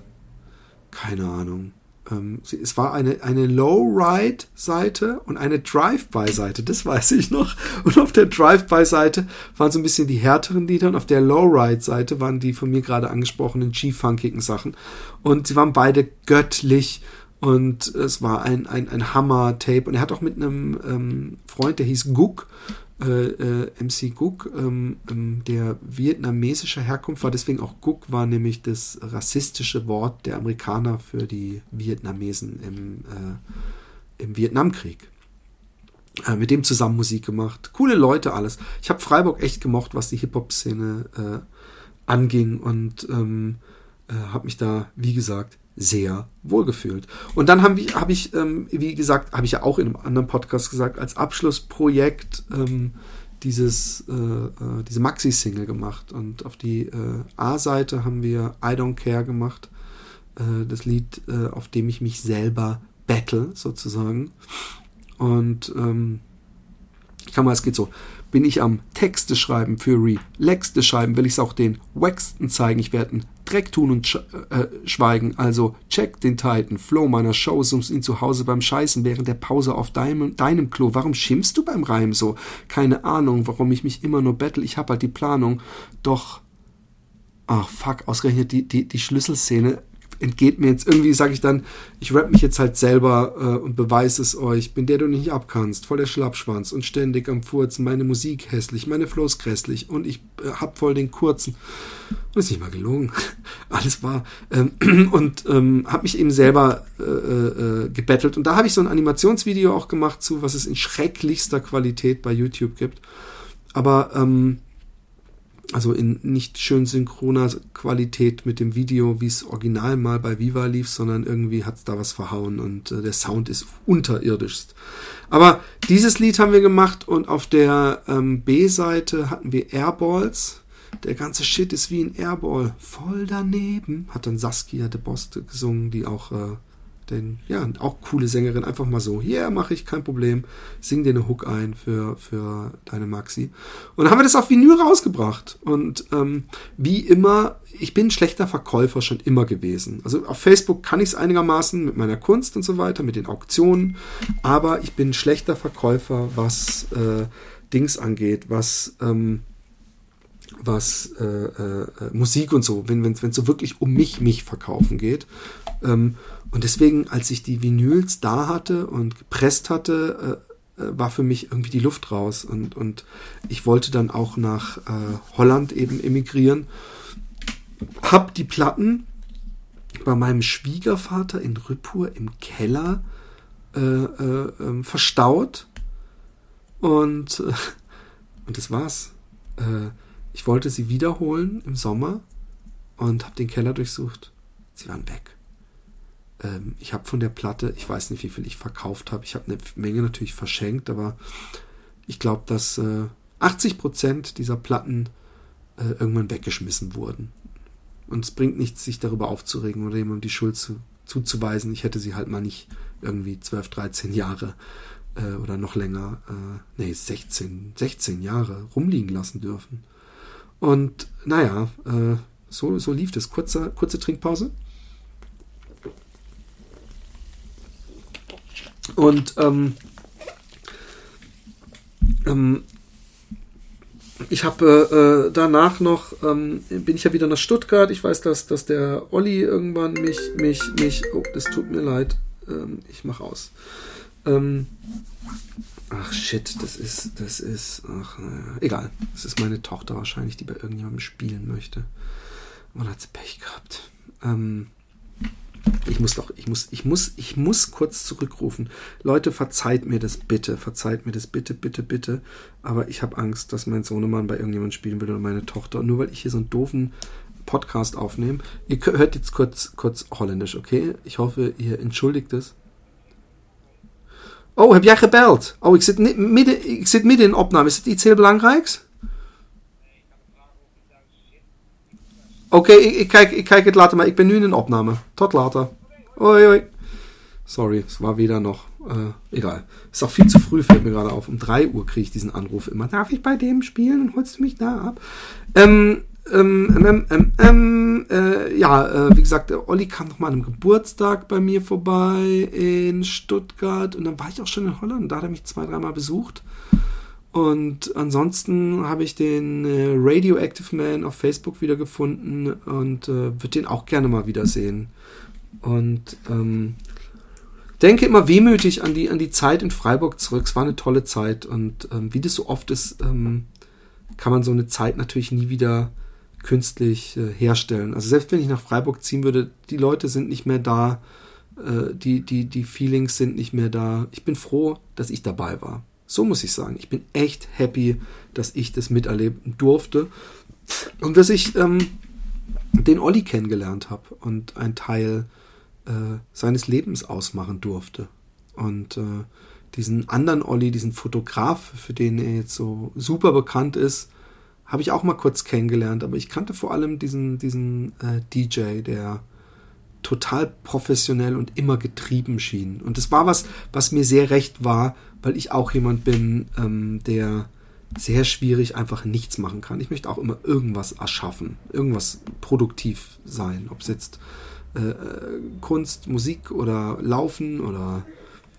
Keine Ahnung. Ähm, es war eine, eine Low-Ride-Seite und eine Drive-By-Seite, das weiß ich noch. Und auf der Drive-By-Seite waren so ein bisschen die härteren Lieder und auf der Low-Ride-Seite waren die von mir gerade angesprochenen G-funkigen Sachen. Und sie waren beide göttlich und es war ein, ein, ein Hammer-Tape. Und er hat auch mit einem ähm, Freund, der hieß Guk, äh, äh, MC Guk, ähm, ähm, der vietnamesischer Herkunft war, deswegen auch Guk war nämlich das rassistische Wort der Amerikaner für die Vietnamesen im, äh, im Vietnamkrieg. Äh, mit dem zusammen Musik gemacht. Coole Leute alles. Ich habe Freiburg echt gemocht, was die Hip-Hop-Szene äh, anging und ähm, äh, habe mich da, wie gesagt, sehr wohlgefühlt. Und dann habe ich, hab ich ähm, wie gesagt, habe ich ja auch in einem anderen Podcast gesagt, als Abschlussprojekt ähm, dieses, äh, äh, diese Maxi-Single gemacht. Und auf die äh, A-Seite haben wir I Don't Care gemacht. Äh, das Lied, äh, auf dem ich mich selber battle, sozusagen. Und ähm, ich kann mal, es geht so bin ich am Texte schreiben für Relaxte schreiben, will ich es auch den Waxten zeigen. Ich werde einen Dreck tun und sch äh, schweigen. Also check den Titan Flow meiner Show, summst ihn zu Hause beim Scheißen während der Pause auf deinem, deinem Klo. Warum schimpfst du beim Reim so? Keine Ahnung, warum ich mich immer nur battle. Ich hab halt die Planung. Doch, ach fuck, ausgerechnet die, die, die Schlüsselszene entgeht mir jetzt irgendwie, sage ich dann, ich rap mich jetzt halt selber äh, und beweise es euch, bin der du nicht abkannst, voll der Schlappschwanz und ständig am Furzen, meine Musik hässlich, meine Flows grässlich und ich äh, hab voll den kurzen. Und ist nicht mal gelogen, alles war. Ähm, und ähm, hab mich eben selber äh, äh, gebettelt und da habe ich so ein Animationsvideo auch gemacht zu, was es in schrecklichster Qualität bei YouTube gibt. Aber ähm, also in nicht schön synchroner Qualität mit dem Video, wie es original mal bei Viva lief, sondern irgendwie hat es da was verhauen und äh, der Sound ist unterirdischst. Aber dieses Lied haben wir gemacht und auf der ähm, B-Seite hatten wir Airballs. Der ganze Shit ist wie ein Airball. Voll daneben. Hat dann Saskia de Boss gesungen, die auch äh, denn ja, auch coole Sängerin, einfach mal so, hier yeah, mache ich, kein Problem, sing dir eine Hook ein für, für deine Maxi. Und dann haben wir das auf Vinyl rausgebracht. Und ähm, wie immer, ich bin ein schlechter Verkäufer schon immer gewesen. Also auf Facebook kann ich es einigermaßen mit meiner Kunst und so weiter, mit den Auktionen, aber ich bin ein schlechter Verkäufer, was äh, Dings angeht, was ähm, was äh, äh, Musik und so, wenn es so wirklich um mich, mich verkaufen geht. Ähm, und deswegen, als ich die Vinyls da hatte und gepresst hatte, äh, äh, war für mich irgendwie die Luft raus. Und, und ich wollte dann auch nach äh, Holland eben emigrieren. Hab die Platten bei meinem Schwiegervater in Rüppur im Keller äh, äh, ähm, verstaut. Und, äh, und das war's. ich wollte sie wiederholen im Sommer und habe den Keller durchsucht. Sie waren weg. Ähm, ich habe von der Platte, ich weiß nicht, wie viel ich verkauft habe. Ich habe eine Menge natürlich verschenkt, aber ich glaube, dass äh, 80 Prozent dieser Platten äh, irgendwann weggeschmissen wurden. Und es bringt nichts, sich darüber aufzuregen oder jemandem die Schuld zu, zuzuweisen. Ich hätte sie halt mal nicht irgendwie 12, 13 Jahre äh, oder noch länger, äh, nee, 16, 16 Jahre rumliegen lassen dürfen. Und naja, äh, so, so lief das. Kurze, kurze Trinkpause. Und ähm, ähm, ich habe äh, danach noch, ähm, bin ich ja wieder nach Stuttgart. Ich weiß, dass, dass der Olli irgendwann mich, mich, mich, oh, das tut mir leid, ähm, ich mache aus. Ähm, ach shit, das ist, das ist, ach, naja, egal. Das ist meine Tochter wahrscheinlich, die bei irgendjemandem spielen möchte. Und hat sie Pech gehabt. Ähm, ich muss doch, ich muss, ich muss, ich muss kurz zurückrufen. Leute, verzeiht mir das bitte, verzeiht mir das bitte, bitte, bitte. Aber ich habe Angst, dass mein Sohnemann bei irgendjemand spielen will oder meine Tochter. Und nur weil ich hier so einen doofen Podcast aufnehme. Ihr hört jetzt kurz, kurz Holländisch, okay? Ich hoffe, ihr entschuldigt es. Oh, heb jij gebeld? Oh, ik zit midden, ik zit midden in opname. Is het iets heel? Okay, ik, ik, kijk, ik kijk het later, maar ik ben nu in een opname. Tot later. Oi, oi. Sorry, es war weder noch. Äh, egal. Ist auch viel zu früh, fällt mir gerade auf. Um 3 Uhr kriege ich diesen Anruf immer. Darf ich bei dem spielen und holst du mich da ab? Ähm, ähm, ähm, ähm, ähm, äh, ja, äh, wie gesagt, Olli kam noch mal an einem Geburtstag bei mir vorbei in Stuttgart und dann war ich auch schon in Holland. Da hat er mich zwei, dreimal besucht. Und ansonsten habe ich den äh, Radioactive Man auf Facebook wiedergefunden und äh, würde den auch gerne mal wiedersehen. Und ähm, denke immer wehmütig an die, an die Zeit in Freiburg zurück. Es war eine tolle Zeit und ähm, wie das so oft ist, ähm, kann man so eine Zeit natürlich nie wieder künstlich äh, herstellen. Also selbst wenn ich nach Freiburg ziehen würde, die Leute sind nicht mehr da, äh, die, die, die Feelings sind nicht mehr da. Ich bin froh, dass ich dabei war. So muss ich sagen. Ich bin echt happy, dass ich das miterleben durfte und dass ich ähm, den Olli kennengelernt habe und ein Teil äh, seines Lebens ausmachen durfte. Und äh, diesen anderen Olli, diesen Fotograf, für den er jetzt so super bekannt ist, habe ich auch mal kurz kennengelernt, aber ich kannte vor allem diesen, diesen äh, DJ, der total professionell und immer getrieben schien. Und das war was, was mir sehr recht war, weil ich auch jemand bin, ähm, der sehr schwierig einfach nichts machen kann. Ich möchte auch immer irgendwas erschaffen, irgendwas produktiv sein, ob es jetzt äh, äh Kunst, Musik oder Laufen oder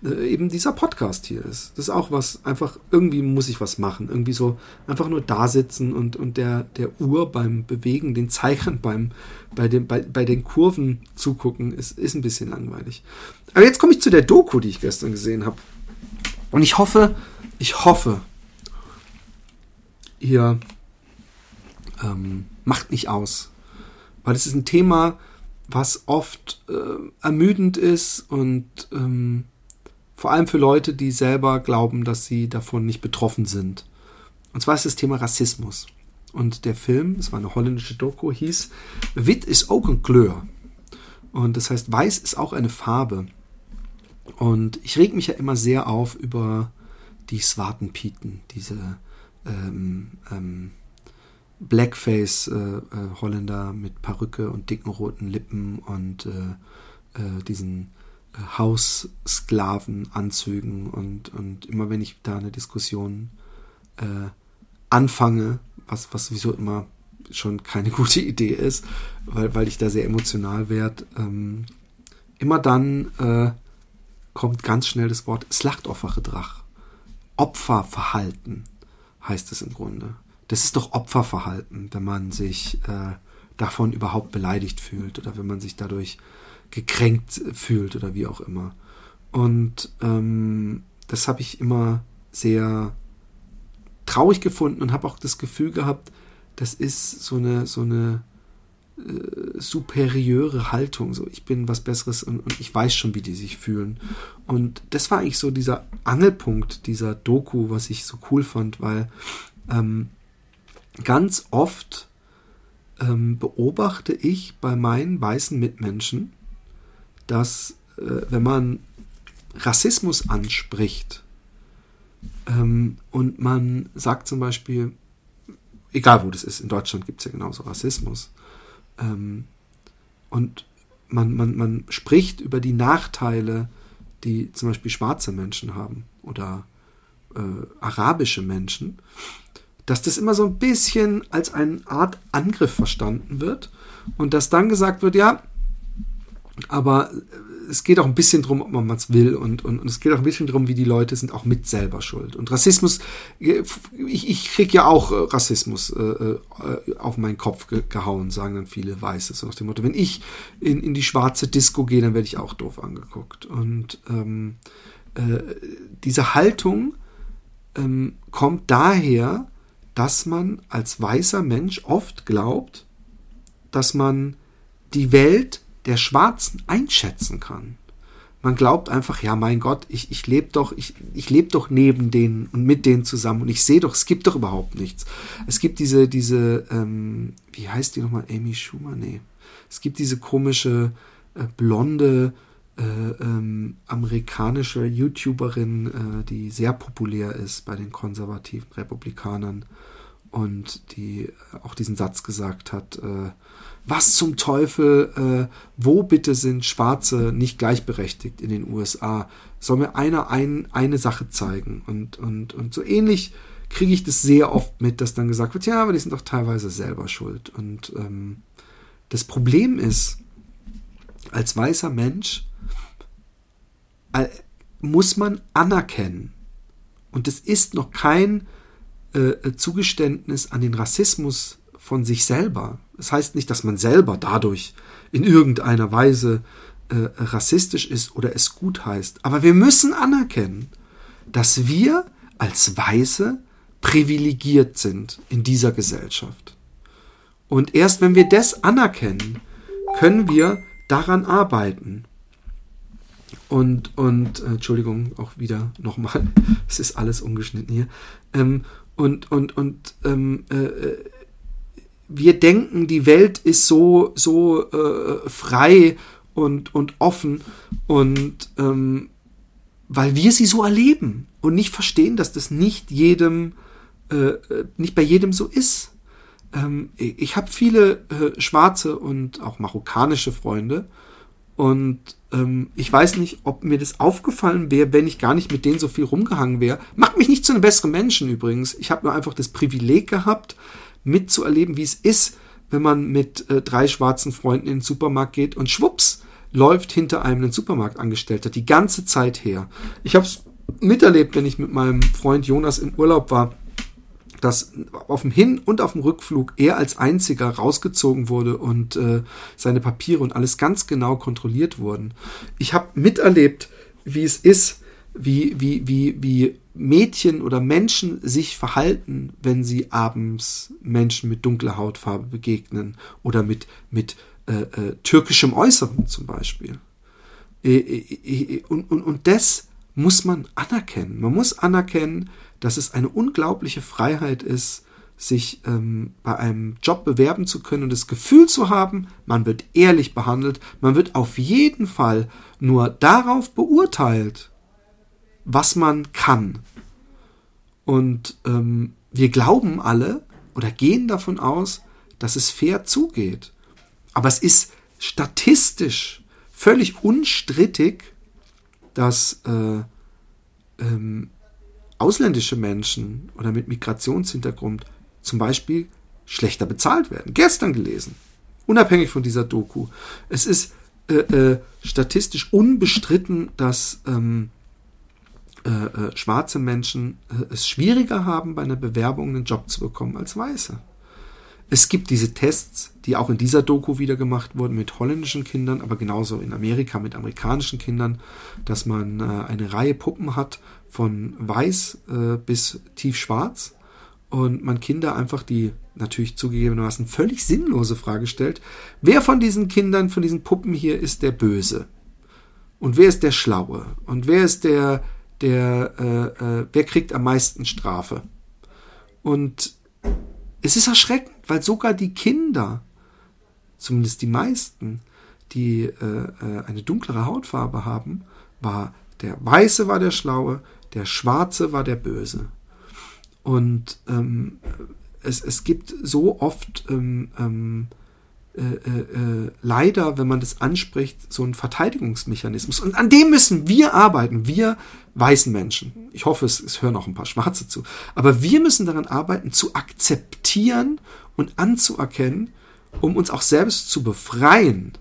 äh, eben dieser Podcast hier ist. Das ist auch was, einfach irgendwie muss ich was machen. Irgendwie so einfach nur da sitzen und, und der, der Uhr beim Bewegen, den Zeichern beim, bei, dem, bei, bei den Kurven zugucken, ist, ist ein bisschen langweilig. Aber jetzt komme ich zu der Doku, die ich gestern gesehen habe. Und ich hoffe, ich hoffe, ihr ähm, macht nicht aus. Weil es ist ein Thema, was oft äh, ermüdend ist und ähm, vor allem für Leute, die selber glauben, dass sie davon nicht betroffen sind. Und zwar ist das Thema Rassismus. Und der Film, es war eine holländische Doku, hieß Wit is ook een kleur. Und das heißt, weiß ist auch eine Farbe. Und ich reg mich ja immer sehr auf über die Swartenpieten, diese ähm, ähm, Blackface-Holländer äh, äh, mit Perücke und dicken roten Lippen und äh, äh diesen Haussklavenanzügen und, und immer wenn ich da eine Diskussion äh, anfange, was, was sowieso immer schon keine gute Idee ist, weil, weil ich da sehr emotional werde, ähm, immer dann äh, kommt ganz schnell das Wort Slachtopfergedrag. Opferverhalten heißt es im Grunde. Das ist doch Opferverhalten, wenn man sich äh, davon überhaupt beleidigt fühlt oder wenn man sich dadurch gekränkt fühlt oder wie auch immer. Und ähm, das habe ich immer sehr traurig gefunden und habe auch das Gefühl gehabt, das ist so eine so eine äh, superieure Haltung. So, ich bin was Besseres und, und, ich weiß schon, wie die sich fühlen. Und das war eigentlich so dieser Angelpunkt dieser Doku, was ich so cool fand, weil ähm, ganz oft ähm, beobachte ich bei meinen weißen Mitmenschen, dass äh, wenn man Rassismus anspricht ähm, und man sagt zum Beispiel, egal wo das ist, in Deutschland gibt es ja genauso Rassismus, ähm, und man, man, man spricht über die Nachteile, die zum Beispiel schwarze Menschen haben oder äh, arabische Menschen, dass das immer so ein bisschen als eine Art Angriff verstanden wird und dass dann gesagt wird, ja, aber es geht auch ein bisschen darum, ob man was will und, und, und es geht auch ein bisschen darum, wie die Leute sind auch mit selber schuld. Und Rassismus, ich, ich krieg ja auch äh, Rassismus äh, äh, auf meinen Kopf ge gehauen, sagen dann viele Weiße. So nach dem Motto, wenn ich in, in die schwarze Disco gehe, dann werde ich auch doof angeguckt. Und ähm, äh, diese Haltung ähm, kommt daher, dass man als weißer Mensch oft glaubt, dass man die Welt der Schwarzen einschätzen kann. Man glaubt einfach, ja, mein Gott, ich, ich lebe doch, ich, ich lebe doch neben denen und mit denen zusammen und ich sehe doch, es gibt doch überhaupt nichts. Es gibt diese, diese, ähm, wie heißt die nochmal, Amy Schumer? Nee. Es gibt diese komische, äh, blonde, äh, ähm, amerikanische YouTuberin, äh, die sehr populär ist bei den konservativen Republikanern und die auch diesen Satz gesagt hat, äh, was zum Teufel, äh, wo bitte sind Schwarze nicht gleichberechtigt in den USA? Soll mir einer ein, eine Sache zeigen? Und, und, und so ähnlich kriege ich das sehr oft mit, dass dann gesagt wird, ja, aber die sind doch teilweise selber schuld. Und ähm, das Problem ist, als weißer Mensch muss man anerkennen, und es ist noch kein äh, Zugeständnis an den Rassismus von sich selber. Das heißt nicht, dass man selber dadurch in irgendeiner Weise äh, rassistisch ist oder es gut heißt. Aber wir müssen anerkennen, dass wir als Weiße privilegiert sind in dieser Gesellschaft. Und erst wenn wir das anerkennen, können wir daran arbeiten. Und, und äh, Entschuldigung, auch wieder nochmal, es ist alles ungeschnitten hier. Ähm, und und, und ähm, äh, äh, wir denken, die Welt ist so, so äh, frei und, und offen und ähm, weil wir sie so erleben und nicht verstehen, dass das nicht jedem, äh, äh nicht bei jedem so ist. Ähm, ich habe viele äh, schwarze und auch marokkanische Freunde und ähm, ich weiß nicht, ob mir das aufgefallen wäre, wenn ich gar nicht mit denen so viel rumgehangen wäre. Macht mich nicht zu einem besseren Menschen übrigens. Ich habe nur einfach das Privileg gehabt, mitzuerleben, wie es ist, wenn man mit äh, drei schwarzen Freunden in den Supermarkt geht und schwupps läuft hinter einem ein Supermarktangestellter die ganze Zeit her. Ich habe es miterlebt, wenn ich mit meinem Freund Jonas im Urlaub war dass auf dem Hin- und auf dem Rückflug er als einziger rausgezogen wurde und äh, seine Papiere und alles ganz genau kontrolliert wurden. Ich habe miterlebt, wie es ist, wie, wie, wie, wie Mädchen oder Menschen sich verhalten, wenn sie abends Menschen mit dunkler Hautfarbe begegnen oder mit, mit äh, äh, türkischem Äußeren zum Beispiel. Äh, äh, äh, und, und, und das muss man anerkennen. Man muss anerkennen, dass es eine unglaubliche Freiheit ist, sich ähm, bei einem Job bewerben zu können und das Gefühl zu haben, man wird ehrlich behandelt, man wird auf jeden Fall nur darauf beurteilt, was man kann. Und ähm, wir glauben alle oder gehen davon aus, dass es fair zugeht. Aber es ist statistisch völlig unstrittig, dass äh, ähm, ausländische Menschen oder mit Migrationshintergrund zum Beispiel schlechter bezahlt werden. Gestern gelesen, unabhängig von dieser Doku. Es ist äh, äh, statistisch unbestritten, dass ähm, äh, äh schwarze Menschen äh, es schwieriger haben, bei einer Bewerbung einen Job zu bekommen als weiße. Es gibt diese Tests, die auch in dieser Doku wieder gemacht wurden mit holländischen Kindern, aber genauso in Amerika mit amerikanischen Kindern, dass man äh, eine Reihe Puppen hat von weiß äh, bis tiefschwarz und man Kinder einfach die natürlich zugegebenermaßen völlig sinnlose Frage stellt, wer von diesen Kindern, von diesen Puppen hier ist der Böse? Und wer ist der Schlaue? Und wer ist der, der, äh, äh, wer kriegt am meisten Strafe? Und es ist erschreckend, weil sogar die Kinder, zumindest die meisten, die äh, äh, eine dunklere Hautfarbe haben, war der Weiße war der Schlaue, der Schwarze war der Böse. Und ähm, es, es gibt so oft ähm, ähm, äh, äh, äh, leider, wenn man das anspricht, so einen Verteidigungsmechanismus. Und an dem müssen wir arbeiten, wir weißen Menschen. Ich hoffe, es, es hören auch ein paar Schwarze zu. Aber wir müssen daran arbeiten, zu akzeptieren und anzuerkennen, um uns auch selbst zu befreien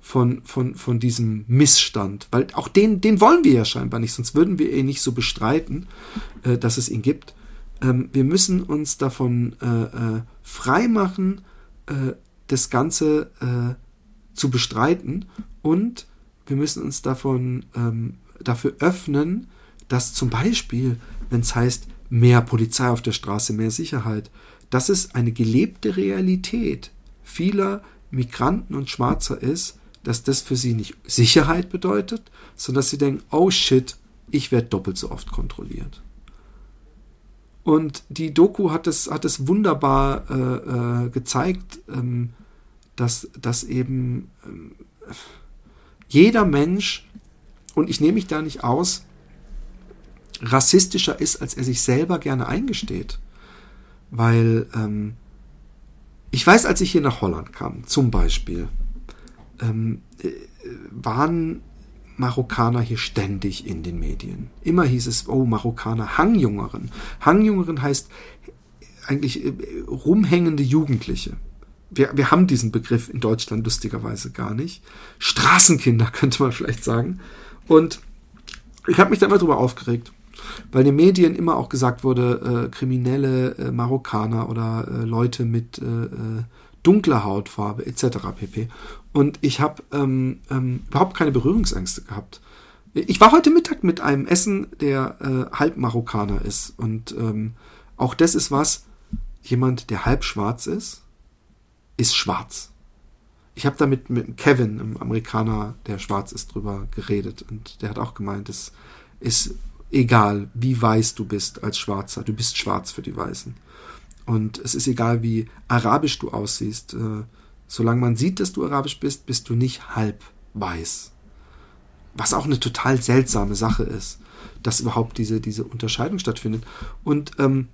von, von, von diesem Missstand. Weil auch den, den wollen wir ja scheinbar nicht, sonst würden wir ihn nicht so bestreiten, äh, dass es ihn gibt. Ähm, wir müssen uns davon äh, äh, frei machen, äh, das Ganze äh, zu bestreiten und wir müssen uns davon ähm, dafür öffnen, dass zum Beispiel, wenn es heißt, mehr Polizei auf der Straße, mehr Sicherheit, dass es eine gelebte Realität vieler Migranten und Schwarzer ist, dass das für sie nicht Sicherheit bedeutet, sondern dass sie denken, oh shit, ich werde doppelt so oft kontrolliert. Und die Doku hat es, hat es wunderbar äh, äh, gezeigt, ähm, dass, dass eben ähm, jeder Mensch, und ich nehme mich da nicht aus, rassistischer ist, als er sich selber gerne eingesteht. Weil ähm, ich weiß, als ich hier nach Holland kam, zum Beispiel, ähm, äh, waren Marokkaner hier ständig in den Medien. Immer hieß es, oh, Marokkaner, Hangjungerin. Hangjungerin heißt eigentlich äh, rumhängende Jugendliche. Wir, wir haben diesen Begriff in Deutschland lustigerweise gar nicht. Straßenkinder könnte man vielleicht sagen. Und ich habe mich da immer drüber aufgeregt, weil in den Medien immer auch gesagt wurde, äh, kriminelle äh, Marokkaner oder äh, Leute mit äh dunkler Hautfarbe etc. pp. Und ich habe ähm, ähm, überhaupt keine Berührungsängste gehabt. Ich war heute Mittag mit einem Essen, der äh, halb Marokkaner ist. Und ähm, auch das ist was, jemand, der halb schwarz ist, ist schwarz. Ich habe damit mit Kevin, einem Amerikaner, der schwarz ist, drüber geredet. Und der hat auch gemeint, es ist egal, wie weiß du bist als Schwarzer. Du bist schwarz für die Weißen. Und es ist egal, wie arabisch du aussiehst. Äh, solange man sieht, dass du arabisch bist, bist du nicht halb weiß. Was auch eine total seltsame Sache ist, dass überhaupt diese, diese Unterscheidung stattfindet. Und ähm,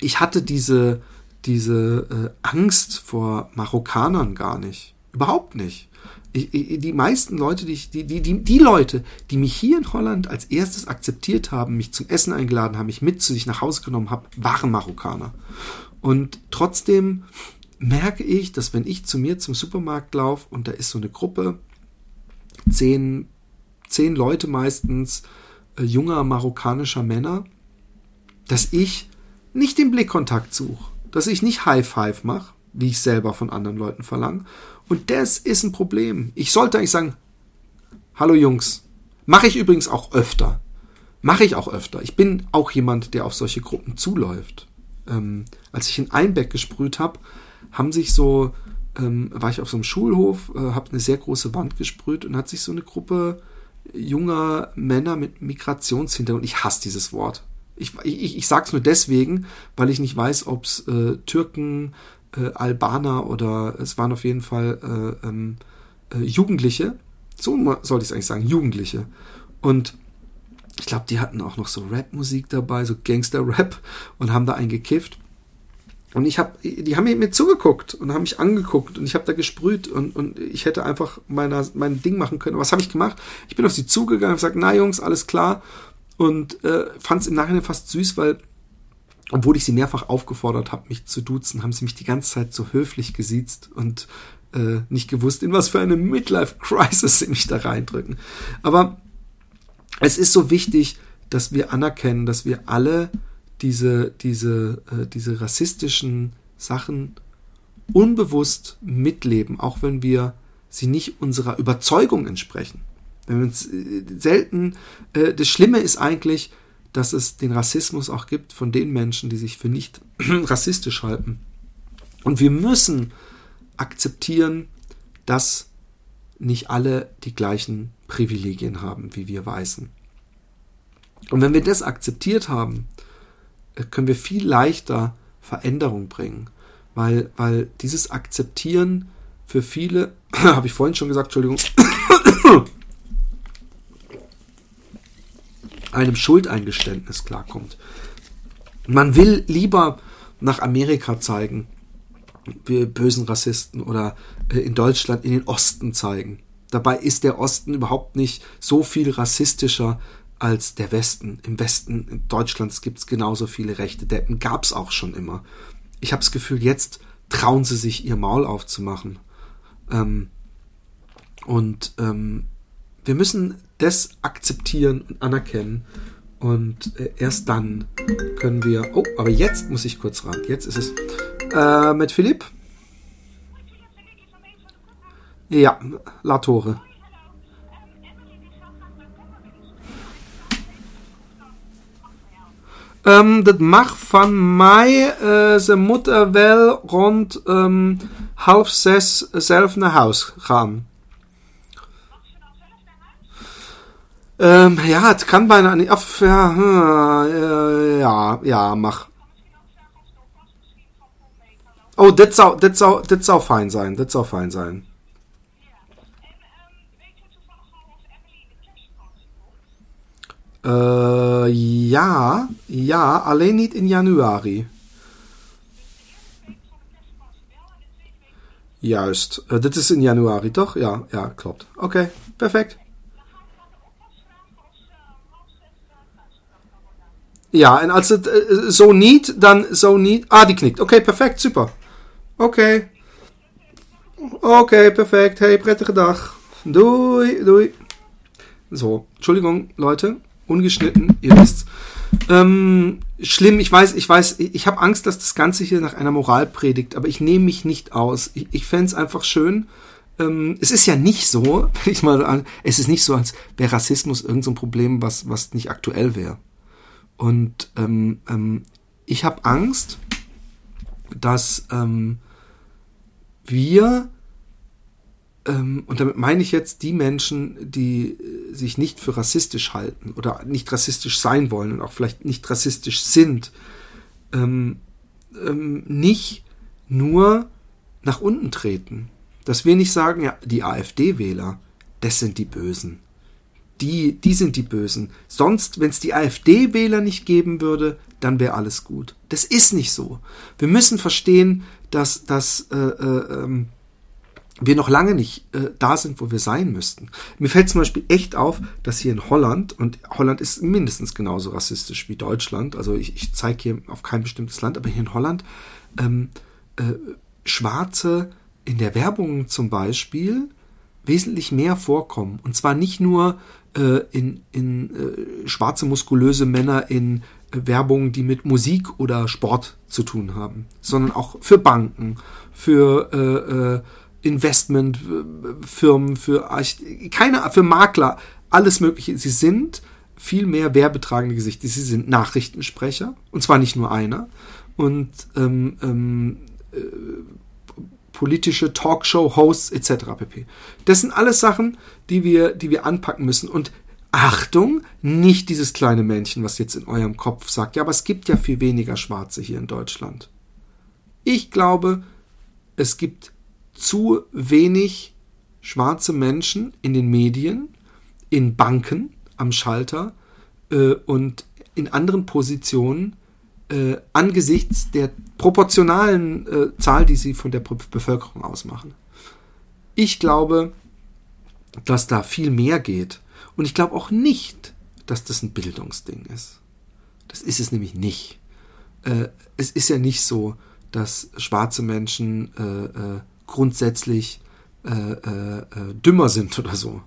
ich hatte diese, diese äh, Angst vor Marokkanern gar nicht. Überhaupt nicht. Ich, ich, die meisten Leute, die, ich, die, die, die, die Leute, die mich hier in Holland als erstes akzeptiert haben, mich zum Essen eingeladen haben, mich mit zu sich nach Hause genommen haben, waren Marokkaner. Und trotzdem merke ich, dass wenn ich zu mir zum Supermarkt laufe und da ist so eine Gruppe, zehn, zehn Leute meistens, äh, junger marokkanischer Männer, dass ich nicht den Blickkontakt suche, dass ich nicht High Five mache, wie ich selber von anderen Leuten verlange. Und das ist ein Problem. Ich sollte eigentlich sagen, hallo Jungs. Mache ich übrigens auch öfter. Mache ich auch öfter. Ich bin auch jemand, der auf solche Gruppen zuläuft. Ähm, als ich in Einbeck gesprüht habe, haben sich so, ähm, war ich auf so einem Schulhof, äh, habe eine sehr große Wand gesprüht und hat sich so eine Gruppe junger Männer mit Migrationshintergrund, ich hasse dieses Wort. Ich, ich, ich sage es nur deswegen, weil ich nicht weiß, ob es äh, Türken, äh, Albaner oder es waren auf jeden Fall äh, ähm, äh, Jugendliche. So sollte ich es eigentlich sagen, Jugendliche. Und ich glaube, die hatten auch noch so Rap-Musik dabei, so Gangster-Rap und haben da einen gekifft. Und ich habe, die haben mir zugeguckt und haben mich angeguckt und ich habe da gesprüht und, und ich hätte einfach meiner, mein Ding machen können. Was habe ich gemacht? Ich bin auf sie zugegangen und gesagt, na Jungs, alles klar. Und äh, fand es im Nachhinein fast süß, weil, obwohl ich sie mehrfach aufgefordert habe, mich zu duzen, haben sie mich die ganze Zeit so höflich gesiezt und äh, nicht gewusst, in was für eine Midlife-Crisis sie mich da reindrücken. Aber es ist so wichtig, dass wir anerkennen, dass wir alle diese, diese, äh, diese rassistischen Sachen unbewusst mitleben, auch wenn wir sie nicht unserer Überzeugung entsprechen. Wenn wir uns äh, selten, äh, das Schlimme ist eigentlich, dass es den Rassismus auch gibt von den Menschen, die sich für nicht rassistisch halten. Und wir müssen akzeptieren, dass nicht alle die gleichen Privilegien haben wie wir Weißen. Und wenn wir das akzeptiert haben, können wir viel leichter Veränderung bringen. Weil, weil dieses Akzeptieren für viele, habe ich vorhin schon gesagt, Entschuldigung, einem Schuldeingeständnis klarkommt. Man will lieber nach Amerika zeigen, wir bösen Rassisten, oder äh, in Deutschland in den Osten zeigen. Dabei ist der Osten überhaupt nicht so viel rassistischer als der Westen. Im Westen Deutschlands gibt es genauso viele rechte Deppen, gab es auch schon immer. Ich habe das Gefühl, jetzt trauen sie sich ihr Maul aufzumachen. Ähm, und ähm, wir müssen das akzeptieren und anerkennen. Und äh, erst dann können wir. Oh, aber jetzt muss ich kurz ran. Jetzt ist es äh, mit Philipp. Ja, La Um, dat mag van mij uh, zijn moeder wel rond um, half zes zelf naar huis gaan. Um, ja, het kan bijna niet. Of, ja, uh, ja, ja, mag. Oh, dit zou, dit zou, dit zou fijn zijn. Dit zou fijn zijn. Eh ja, ja, alleen niet in januari. Juist. Eh, dit is in januari, toch? Ja, ja klopt. Oké, perfect. Ja, en als het eh, eh, zo niet, dan zo niet. Ah, die knikt. Oké, perfect. Super. Oké. Oké, perfect. Hey, prettige dag. Doei, doei. Zo. Entschuldigung, Leute. Ungeschnitten, ihr wisst. Ähm, schlimm, ich weiß, ich weiß, ich habe Angst, dass das Ganze hier nach einer Moral predigt, aber ich nehme mich nicht aus. Ich, ich fände es einfach schön. Ähm, es ist ja nicht so, wenn ich mal sagen, es ist nicht so, als wäre Rassismus irgendein so Problem, was, was nicht aktuell wäre. Und ähm, ähm, ich habe Angst, dass ähm, wir, und damit meine ich jetzt die Menschen, die äh, sich nicht für rassistisch halten oder nicht rassistisch sein wollen und auch vielleicht nicht rassistisch sind, ähm, ähm, nicht nur nach unten treten. Dass wir nicht sagen, ja, die AfD-Wähler, das sind die Bösen die, die sind die Bösen. Sonst, wenn es die AfD-Wähler nicht geben würde, dann wäre alles gut. Das ist nicht so. Wir müssen verstehen, dass, dass äh, äh, ähm, wir noch lange nicht äh, da sind, wo wir sein müssten. Mir fällt zum Beispiel echt auf, dass hier in Holland, und Holland ist mindestens genauso rassistisch wie Deutschland, also ich, ich zeige hier auf kein bestimmtes Land, aber hier in Holland, ähm, äh, Schwarze in der Werbung zum Beispiel wesentlich mehr vorkommen. Und zwar nicht nur äh, in, in äh, schwarze muskulöse Männer in äh, Werbung, die mit Musik oder Sport zu tun haben, sondern auch für Banken, für äh, äh, Investmentfirmen, für keine, für Makler, alles Mögliche. Sie sind viel mehr werbetragende Gesichter. Sie sind Nachrichtensprecher und zwar nicht nur einer und ähm, ähm, äh, politische Talkshow-Hosts etc. pp. Das sind alles Sachen, die wir, die wir anpacken müssen. Und Achtung, nicht dieses kleine Männchen, was jetzt in eurem Kopf sagt, ja, aber es gibt ja viel weniger Schwarze hier in Deutschland. Ich glaube, es gibt zu wenig schwarze Menschen in den Medien, in Banken, am Schalter äh, und in anderen Positionen, äh, angesichts der proportionalen äh, Zahl, die sie von der Bevölkerung ausmachen. Ich glaube, dass da viel mehr geht. Und ich glaube auch nicht, dass das ein Bildungsding ist. Das ist es nämlich nicht. Äh, es ist ja nicht so, dass schwarze Menschen äh, äh, grundsätzlich äh, dümmer sind oder so.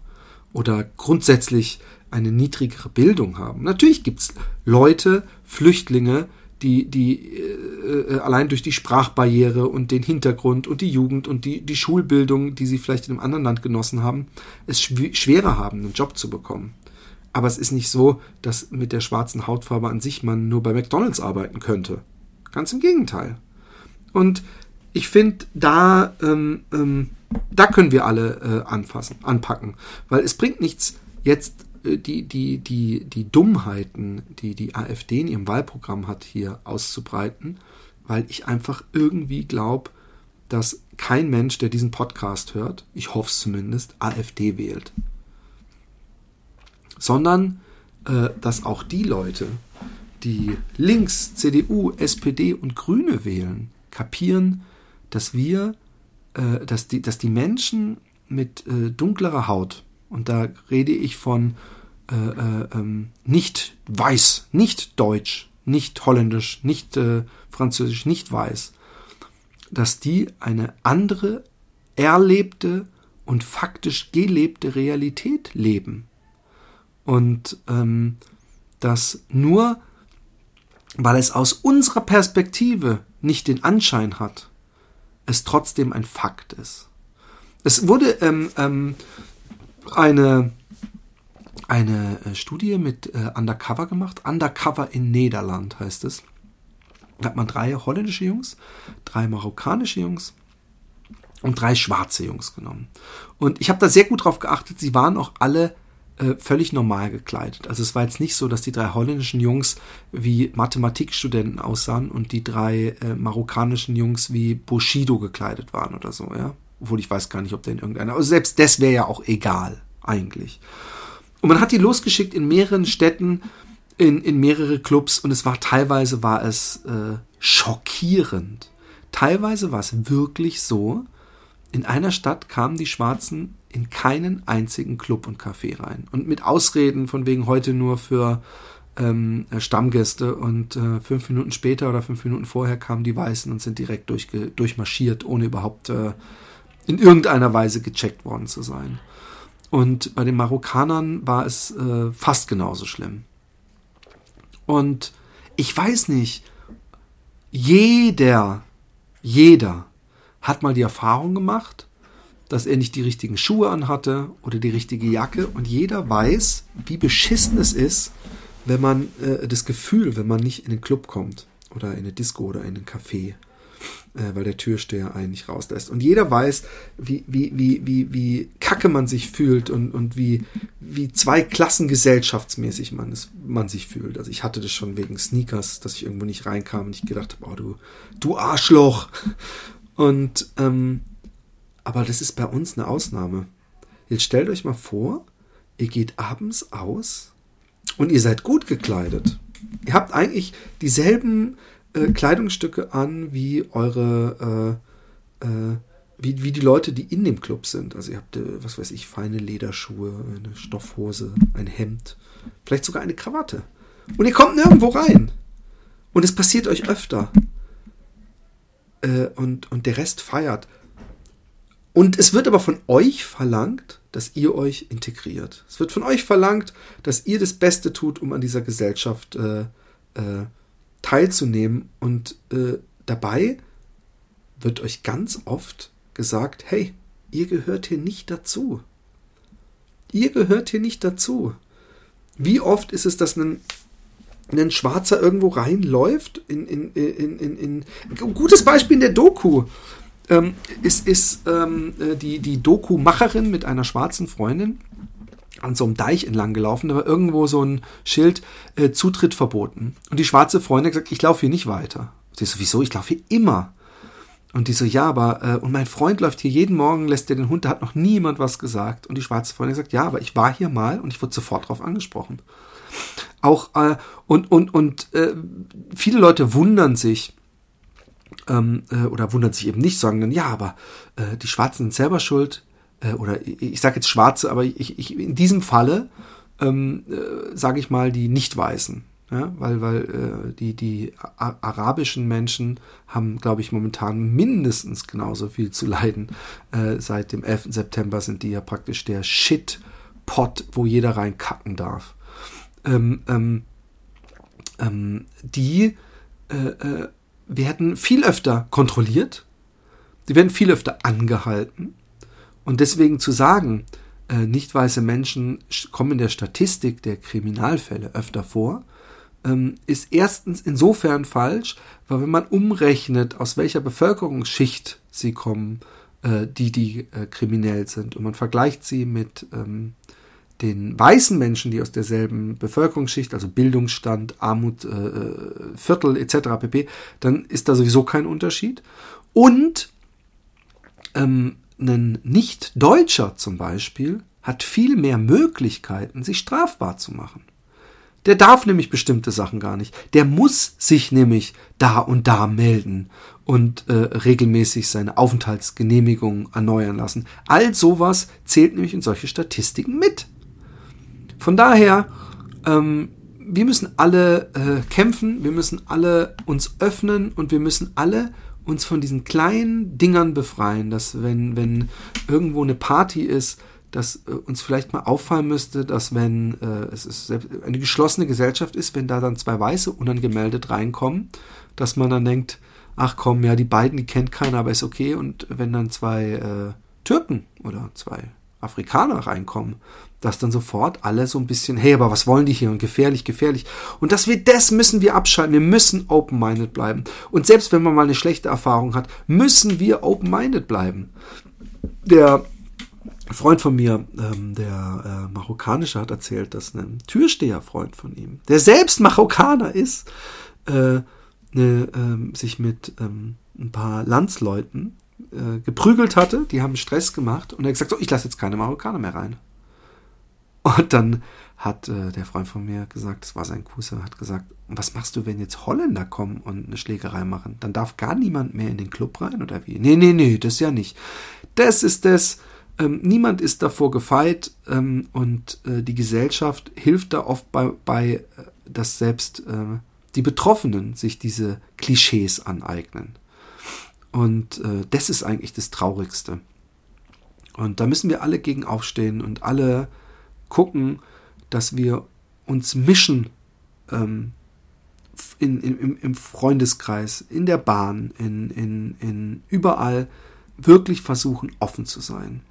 Oder grundsätzlich eine niedrigere Bildung haben. Natürlich gibt es Leute, Flüchtlinge, die, die äh, äh, allein durch die Sprachbarriere und den Hintergrund und die Jugend und die, die Schulbildung, die sie vielleicht in einem anderen Land genossen haben, es schw schwerer haben, einen Job zu bekommen. Aber es ist nicht so, dass mit der schwarzen Hautfarbe an sich man nur bei McDonalds arbeiten könnte. Ganz im Gegenteil. Und ich finde, da, ähm, ähm, da können wir alle äh, anfassen, anpacken. Weil es bringt nichts, jetzt äh, die, die, die, die Dummheiten, die die AfD in ihrem Wahlprogramm hat, hier auszubreiten, weil ich einfach irgendwie glaube, dass kein Mensch, der diesen Podcast hört, ich hoffe es zumindest, AfD wählt. Sondern, äh, dass auch die Leute, die links, CDU, SPD und Grüne wählen, kapieren, dass wir, äh, dass, die, dass die Menschen mit äh, dunklerer Haut, und da rede ich von äh, äh, ähm, nicht weiß, nicht deutsch, nicht holländisch, nicht äh, französisch, nicht weiß, dass die eine andere erlebte und faktisch gelebte Realität leben. Und ähm, dass nur, weil es aus unserer Perspektive nicht den Anschein hat, es trotzdem ein Fakt ist. Es wurde ähm, ähm, eine eine äh, Studie mit äh, Undercover gemacht. Undercover in Nederland heißt es. Da hat man drei holländische Jungs, drei marokkanische Jungs und drei schwarze Jungs genommen. Und ich habe da sehr gut drauf geachtet, sie waren auch alle äh, völlig normal gekleidet. Also es war jetzt nicht so, dass die drei holländischen Jungs wie Mathematikstudenten aussahen und die drei äh, marokkanischen Jungs wie Bushido gekleidet waren oder so, ja. Obwohl ich weiß gar nicht, ob der in irgendeiner. Also selbst das wäre ja auch egal, eigentlich. Und man hat die losgeschickt in mehreren Städten, in, in mehrere Clubs und es war teilweise war es äh, schockierend. Teilweise war es wirklich so, in einer Stadt kamen die Schwarzen in keinen einzigen Club und Café rein. Und mit Ausreden von wegen heute nur für ähm, äh, Stammgäste und äh, fünf Minuten später oder fünf Minuten vorher kamen die Weißen und sind direkt durchge durchmarschiert, ohne überhaupt äh, in irgendeiner Weise gecheckt worden zu sein. Und bei den Marokkanern war es äh, fast genauso schlimm. Und ich weiß nicht, jeder, jeder hat mal die Erfahrung gemacht, dass er nicht die richtigen Schuhe anhatte oder die richtige Jacke und jeder weiß, wie beschissen es ist, wenn man äh, das Gefühl, wenn man nicht in den Club kommt oder in eine Disco oder in einen Café, äh, weil der Türsteher einen nicht rauslässt. Und jeder weiß, wie, wie, wie, wie, wie kacke man sich fühlt und, und wie, wie zwei Klassen gesellschaftsmäßig man, es, man sich fühlt. Also ich hatte das schon wegen Sneakers, dass ich irgendwo nicht reinkam und ich gedacht habe, oh du, du Arschloch. Und ähm, aber das ist bei uns eine Ausnahme. Jetzt stellt euch mal vor, ihr geht abends aus und ihr seid gut gekleidet. Ihr habt eigentlich dieselben äh, Kleidungsstücke an wie eure, äh, äh, wie, wie die Leute, die in dem Club sind. Also ihr habt, äh, was weiß ich, feine Lederschuhe, eine Stoffhose, ein Hemd, vielleicht sogar eine Krawatte. Und ihr kommt nirgendwo rein. Und es passiert euch öfter. Äh, und, und der Rest feiert. Und es wird aber von euch verlangt, dass ihr euch integriert. Es wird von euch verlangt, dass ihr das Beste tut, um an dieser Gesellschaft äh, äh, teilzunehmen. Und äh, dabei wird euch ganz oft gesagt, hey, ihr gehört hier nicht dazu. Ihr gehört hier nicht dazu. Wie oft ist es, dass ein, ein Schwarzer irgendwo reinläuft? In, in, in, in, in, gutes Beispiel in der Doku ähm, ist, ist ähm, äh, die, die Doku-Macherin mit einer schwarzen Freundin an so einem Deich entlang gelaufen, da war irgendwo so ein Schild, äh, Zutritt verboten. Und die schwarze Freundin hat gesagt, ich laufe hier nicht weiter. Sie so, wieso? Ich laufe hier immer. Und die so, ja, aber, äh, und mein Freund läuft hier jeden Morgen, lässt dir den Hund, da hat noch niemand was gesagt. Und die schwarze Freundin sagt, ja, aber ich war hier mal und ich wurde sofort darauf angesprochen. Auch, äh, und, und, und äh, viele Leute wundern sich, ähm, äh, oder wundern sich eben nicht, sagen dann, ja, aber äh, die Schwarzen sind selber schuld, äh, oder ich, ich sage jetzt Schwarze, aber ich, ich, in diesem Falle ähm, äh, sage ich mal die Nicht-Weißen. Ja, weil weil äh, die, die arabischen Menschen haben, glaube ich, momentan mindestens genauso viel zu leiden. Äh, seit dem 11. September sind die ja praktisch der Shit-Pot, wo jeder reinkacken darf. Ähm, ähm, ähm, die äh, äh werden viel öfter kontrolliert, die werden viel öfter angehalten. Und deswegen zu sagen, äh, nicht weiße Menschen kommen in der Statistik der Kriminalfälle öfter vor, ähm, ist erstens insofern falsch, weil wenn man umrechnet, aus welcher Bevölkerungsschicht sie kommen, äh, die, die äh, kriminell sind, und man vergleicht sie mit ähm, den weißen Menschen, die aus derselben Bevölkerungsschicht, also Bildungsstand, Armut, äh, äh Viertel etc. pp., dann ist da sowieso kein Unterschied. Und ähm, ein Nicht-Deutscher zum Beispiel hat viel mehr Möglichkeiten, sich strafbar zu machen. Der darf nämlich bestimmte Sachen gar nicht. Der muss sich nämlich da und da melden und äh, regelmäßig seine Aufenthaltsgenehmigung erneuern lassen. All sowas zählt nämlich in solche Statistiken mit. Von daher, ähm, wir müssen alle äh, kämpfen, wir müssen alle uns öffnen und wir müssen alle uns von diesen kleinen Dingern befreien, dass wenn, wenn irgendwo eine Party ist, dass äh, uns vielleicht mal auffallen müsste, dass wenn äh, es ist eine geschlossene Gesellschaft ist, wenn da dann zwei Weiße unangemeldet reinkommen, dass man dann denkt, ach komm, ja, die beiden, die kennt keiner, aber ist okay. Und wenn dann zwei äh, Türken oder zwei Afrikaner reinkommen, dass dann sofort alle so ein bisschen, hey, aber was wollen die hier und gefährlich, gefährlich. Und dass wir das müssen wir abschalten. Wir müssen open-minded bleiben. Und selbst wenn man mal eine schlechte Erfahrung hat, müssen wir open-minded bleiben. Der Freund von mir, ähm, der äh, Marokkanische, hat erzählt, dass ein Türsteherfreund von ihm, der selbst Marokkaner ist, äh, ne, äh, sich mit ähm, ein paar Landsleuten äh, geprügelt hatte, die haben Stress gemacht und er hat gesagt, so, ich lasse jetzt keine Marokkaner mehr rein. Und dann hat äh, der Freund von mir gesagt, das war sein Cousin, hat gesagt, was machst du, wenn jetzt Holländer kommen und eine Schlägerei machen? Dann darf gar niemand mehr in den Club rein oder wie? Nee, nee, nee, das ja nicht. Das ist das, ähm, niemand ist davor gefeit ähm, und äh, die Gesellschaft hilft da oft bei, bei dass selbst äh, die Betroffenen sich diese Klischees aneignen. Und äh, das ist eigentlich das Traurigste. Und da müssen wir alle gegen aufstehen und alle gucken, dass wir uns mischen ähm, in, in, im Freundeskreis, in der Bahn, in, in, in überall wirklich versuchen, offen zu sein.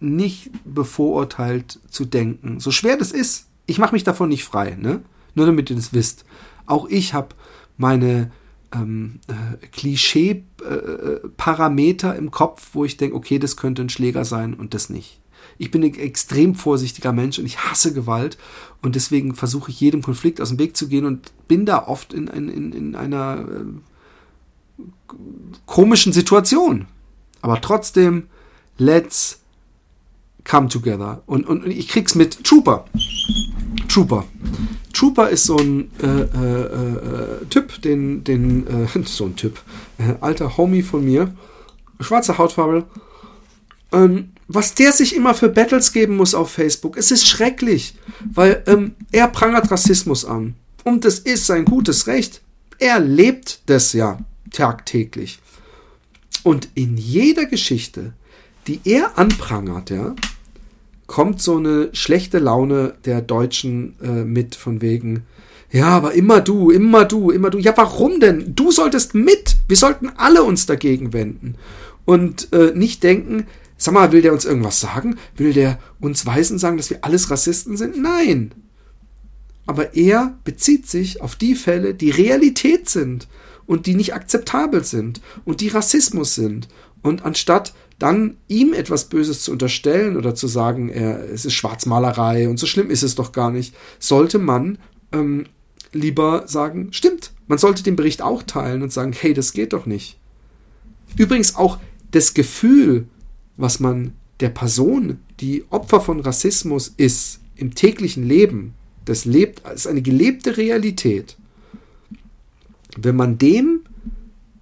Nicht bevorurteilt zu denken. So schwer das ist, ich mache mich davon nicht frei, ne? Nur damit ihr das wisst. Auch ich habe meine ähm, äh, Klischee-Parameter äh, im Kopf, wo ich denke, okay, das könnte ein Schläger sein und das nicht. Ich bin ein extrem vorsichtiger Mensch und ich hasse Gewalt und deswegen versuche ich jedem Konflikt aus dem Weg zu gehen und bin da oft in, in, in einer äh, komischen Situation. Aber trotzdem, let's come together. Und, und, und ich krieg's mit Trooper. Trooper. Trooper ist so ein äh, äh, äh, Typ, den, den, äh, so ein Typ, äh, alter Homie von mir, schwarze Hautfarbe. Ähm, was der sich immer für Battles geben muss auf Facebook, es ist schrecklich, weil ähm, er prangert Rassismus an. Und das ist sein gutes Recht. Er lebt das ja tagtäglich. Und in jeder Geschichte, die er anprangert, ja, kommt so eine schlechte Laune der Deutschen äh, mit von wegen, ja, aber immer du, immer du, immer du. Ja, warum denn? Du solltest mit. Wir sollten alle uns dagegen wenden. Und äh, nicht denken, sag mal, will der uns irgendwas sagen? Will der uns Weißen sagen, dass wir alles Rassisten sind? Nein. Aber er bezieht sich auf die Fälle, die Realität sind und die nicht akzeptabel sind und die Rassismus sind. Und anstatt dann ihm etwas Böses zu unterstellen oder zu sagen, er, es ist Schwarzmalerei und so schlimm ist es doch gar nicht, sollte man ähm, lieber sagen, stimmt. Man sollte den Bericht auch teilen und sagen, hey, das geht doch nicht. Übrigens auch das Gefühl, was man der Person, die Opfer von Rassismus ist, im täglichen Leben, das lebt, ist eine gelebte Realität. Wenn man dem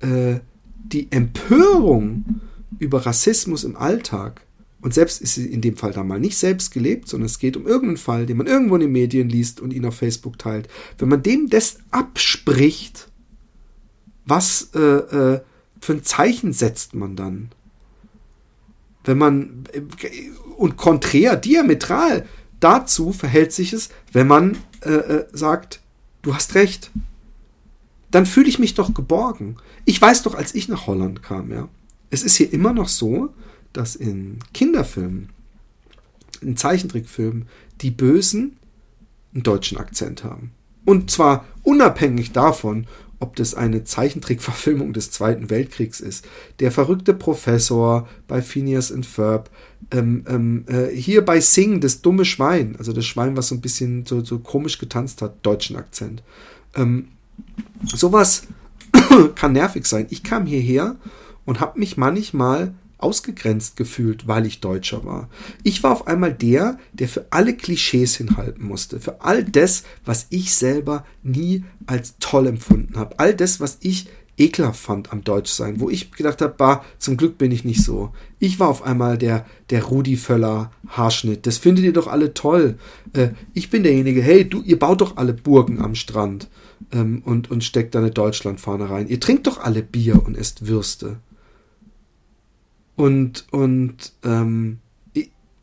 äh, die Empörung über Rassismus im Alltag und selbst ist sie in dem Fall da mal nicht selbst gelebt, sondern es geht um irgendeinen Fall, den man irgendwo in den Medien liest und ihn auf Facebook teilt. Wenn man dem das abspricht, was äh, äh, für ein Zeichen setzt man dann? Wenn man äh, und konträr, diametral dazu verhält sich es, wenn man äh, äh, sagt, du hast recht. Dann fühle ich mich doch geborgen. Ich weiß doch, als ich nach Holland kam, ja, es ist hier immer noch so, dass in Kinderfilmen, in Zeichentrickfilmen, die Bösen einen deutschen Akzent haben. Und zwar unabhängig davon, ob das eine Zeichentrickverfilmung des Zweiten Weltkriegs ist. Der verrückte Professor bei Phineas and Ferb, ähm, ähm, äh, hier bei Sing, das dumme Schwein, also das Schwein, was so ein bisschen so, so komisch getanzt hat, deutschen Akzent. Ähm, sowas kann nervig sein. Ich kam hierher und habe mich manchmal ausgegrenzt gefühlt, weil ich Deutscher war. Ich war auf einmal der, der für alle Klischees hinhalten musste, für all das, was ich selber nie als toll empfunden habe, all das, was ich ekelhaft fand am Deutschsein, wo ich gedacht habe, bah, zum Glück bin ich nicht so. Ich war auf einmal der, der Rudi Völler Haarschnitt. Das findet ihr doch alle toll. Äh, ich bin derjenige, hey, du, ihr baut doch alle Burgen am Strand ähm, und, und steckt da eine Deutschlandfahne rein. Ihr trinkt doch alle Bier und esst Würste. Und, und, ähm,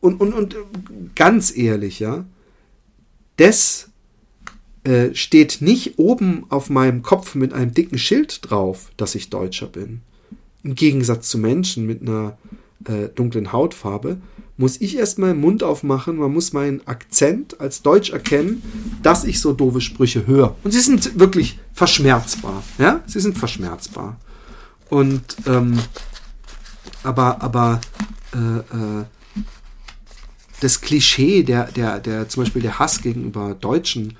und, und, und ganz ehrlich, ja, das äh, steht nicht oben auf meinem Kopf mit einem dicken Schild drauf, dass ich Deutscher bin. Im Gegensatz zu Menschen mit einer äh, dunklen Hautfarbe, muss ich erstmal den Mund aufmachen, man muss meinen Akzent als Deutsch erkennen, dass ich so doofe Sprüche höre. Und sie sind wirklich verschmerzbar. Ja, sie sind verschmerzbar. Und ähm, aber, aber äh, äh, das Klischee, der, der, der, zum Beispiel der Hass gegenüber Deutschen,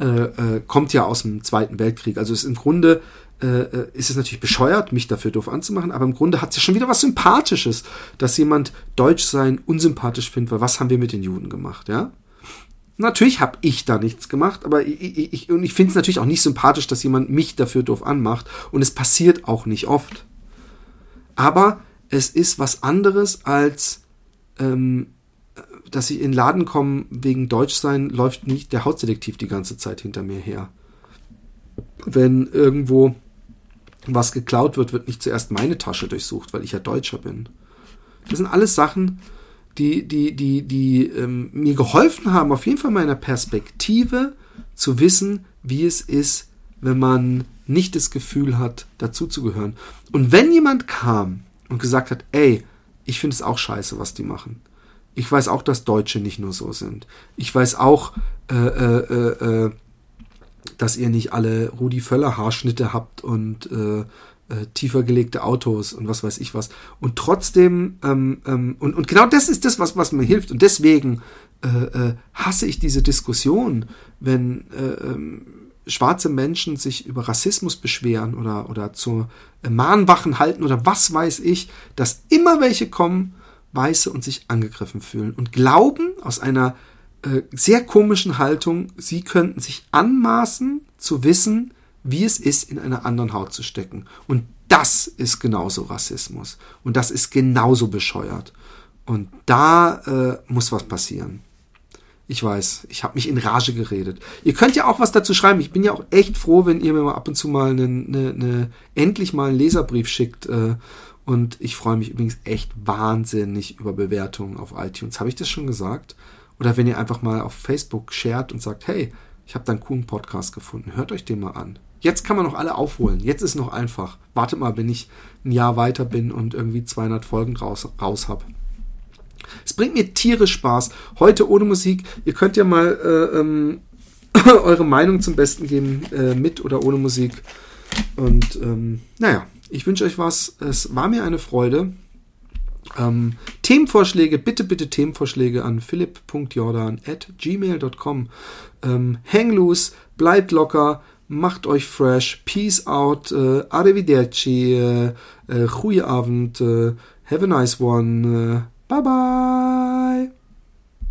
äh, äh, kommt ja aus dem Zweiten Weltkrieg. Also ist im Grunde äh, äh, ist es natürlich bescheuert, mich dafür doof anzumachen, aber im Grunde hat es ja schon wieder was Sympathisches, dass jemand Deutsch sein unsympathisch findet, weil was haben wir mit den Juden gemacht, ja? Natürlich habe ich da nichts gemacht, aber ich, ich, und ich finde es natürlich auch nicht sympathisch, dass jemand mich dafür doof anmacht und es passiert auch nicht oft. Aber es ist was anderes als ähm, dass ich in den Laden komme wegen Deutschsein, läuft nicht der Hausdetektiv die ganze Zeit hinter mir her. Wenn irgendwo was geklaut wird, wird nicht zuerst meine Tasche durchsucht, weil ich ja Deutscher bin. Das sind alles Sachen, die, die, die, die ähm, mir geholfen haben, auf jeden Fall meiner Perspektive zu wissen, wie es ist, wenn man nicht das Gefühl hat, dazuzugehören. Und wenn jemand kam und gesagt hat, ey, ich finde es auch scheiße, was die machen. Ich weiß auch, dass Deutsche nicht nur so sind. Ich weiß auch, äh, äh, äh, dass ihr nicht alle Rudi Völler Haarschnitte habt und äh, äh, tiefer gelegte Autos und was weiß ich was. Und trotzdem, ähm, ähm, und, und genau das ist das, was, was mir hilft. Und deswegen äh, äh, hasse ich diese Diskussion, wenn äh, ähm, schwarze Menschen sich über Rassismus beschweren oder, oder zu äh, Mahnwachen halten oder was weiß ich, dass immer welche kommen, Weiße und sich angegriffen fühlen und glauben aus einer äh, sehr komischen Haltung, sie könnten sich anmaßen zu wissen, wie es ist, in einer anderen Haut zu stecken. Und das ist genauso Rassismus. Und das ist genauso bescheuert. Und da äh, muss was passieren. Ich weiß, ich habe mich in Rage geredet. Ihr könnt ja auch was dazu schreiben. Ich bin ja auch echt froh, wenn ihr mir mal ab und zu mal eine, eine, eine endlich mal einen Leserbrief schickt. Äh, und ich freue mich übrigens echt wahnsinnig über Bewertungen auf iTunes. Habe ich das schon gesagt? Oder wenn ihr einfach mal auf Facebook shared und sagt, hey, ich habe da einen coolen Podcast gefunden, hört euch den mal an. Jetzt kann man noch alle aufholen. Jetzt ist noch einfach. Wartet mal, wenn ich ein Jahr weiter bin und irgendwie 200 Folgen raus, raus habe. Es bringt mir tierisch Spaß. Heute ohne Musik. Ihr könnt ja mal äh, ähm, eure Meinung zum Besten geben, äh, mit oder ohne Musik. Und ähm, naja, ich wünsche euch was. Es war mir eine Freude. Ähm, Themenvorschläge, bitte, bitte Themenvorschläge an philipp.jordan at gmail.com. Ähm, hang loose, bleibt locker, macht euch fresh, peace out, äh, arrivederci, äh, äh, Abend, äh, have a nice one, 拜拜。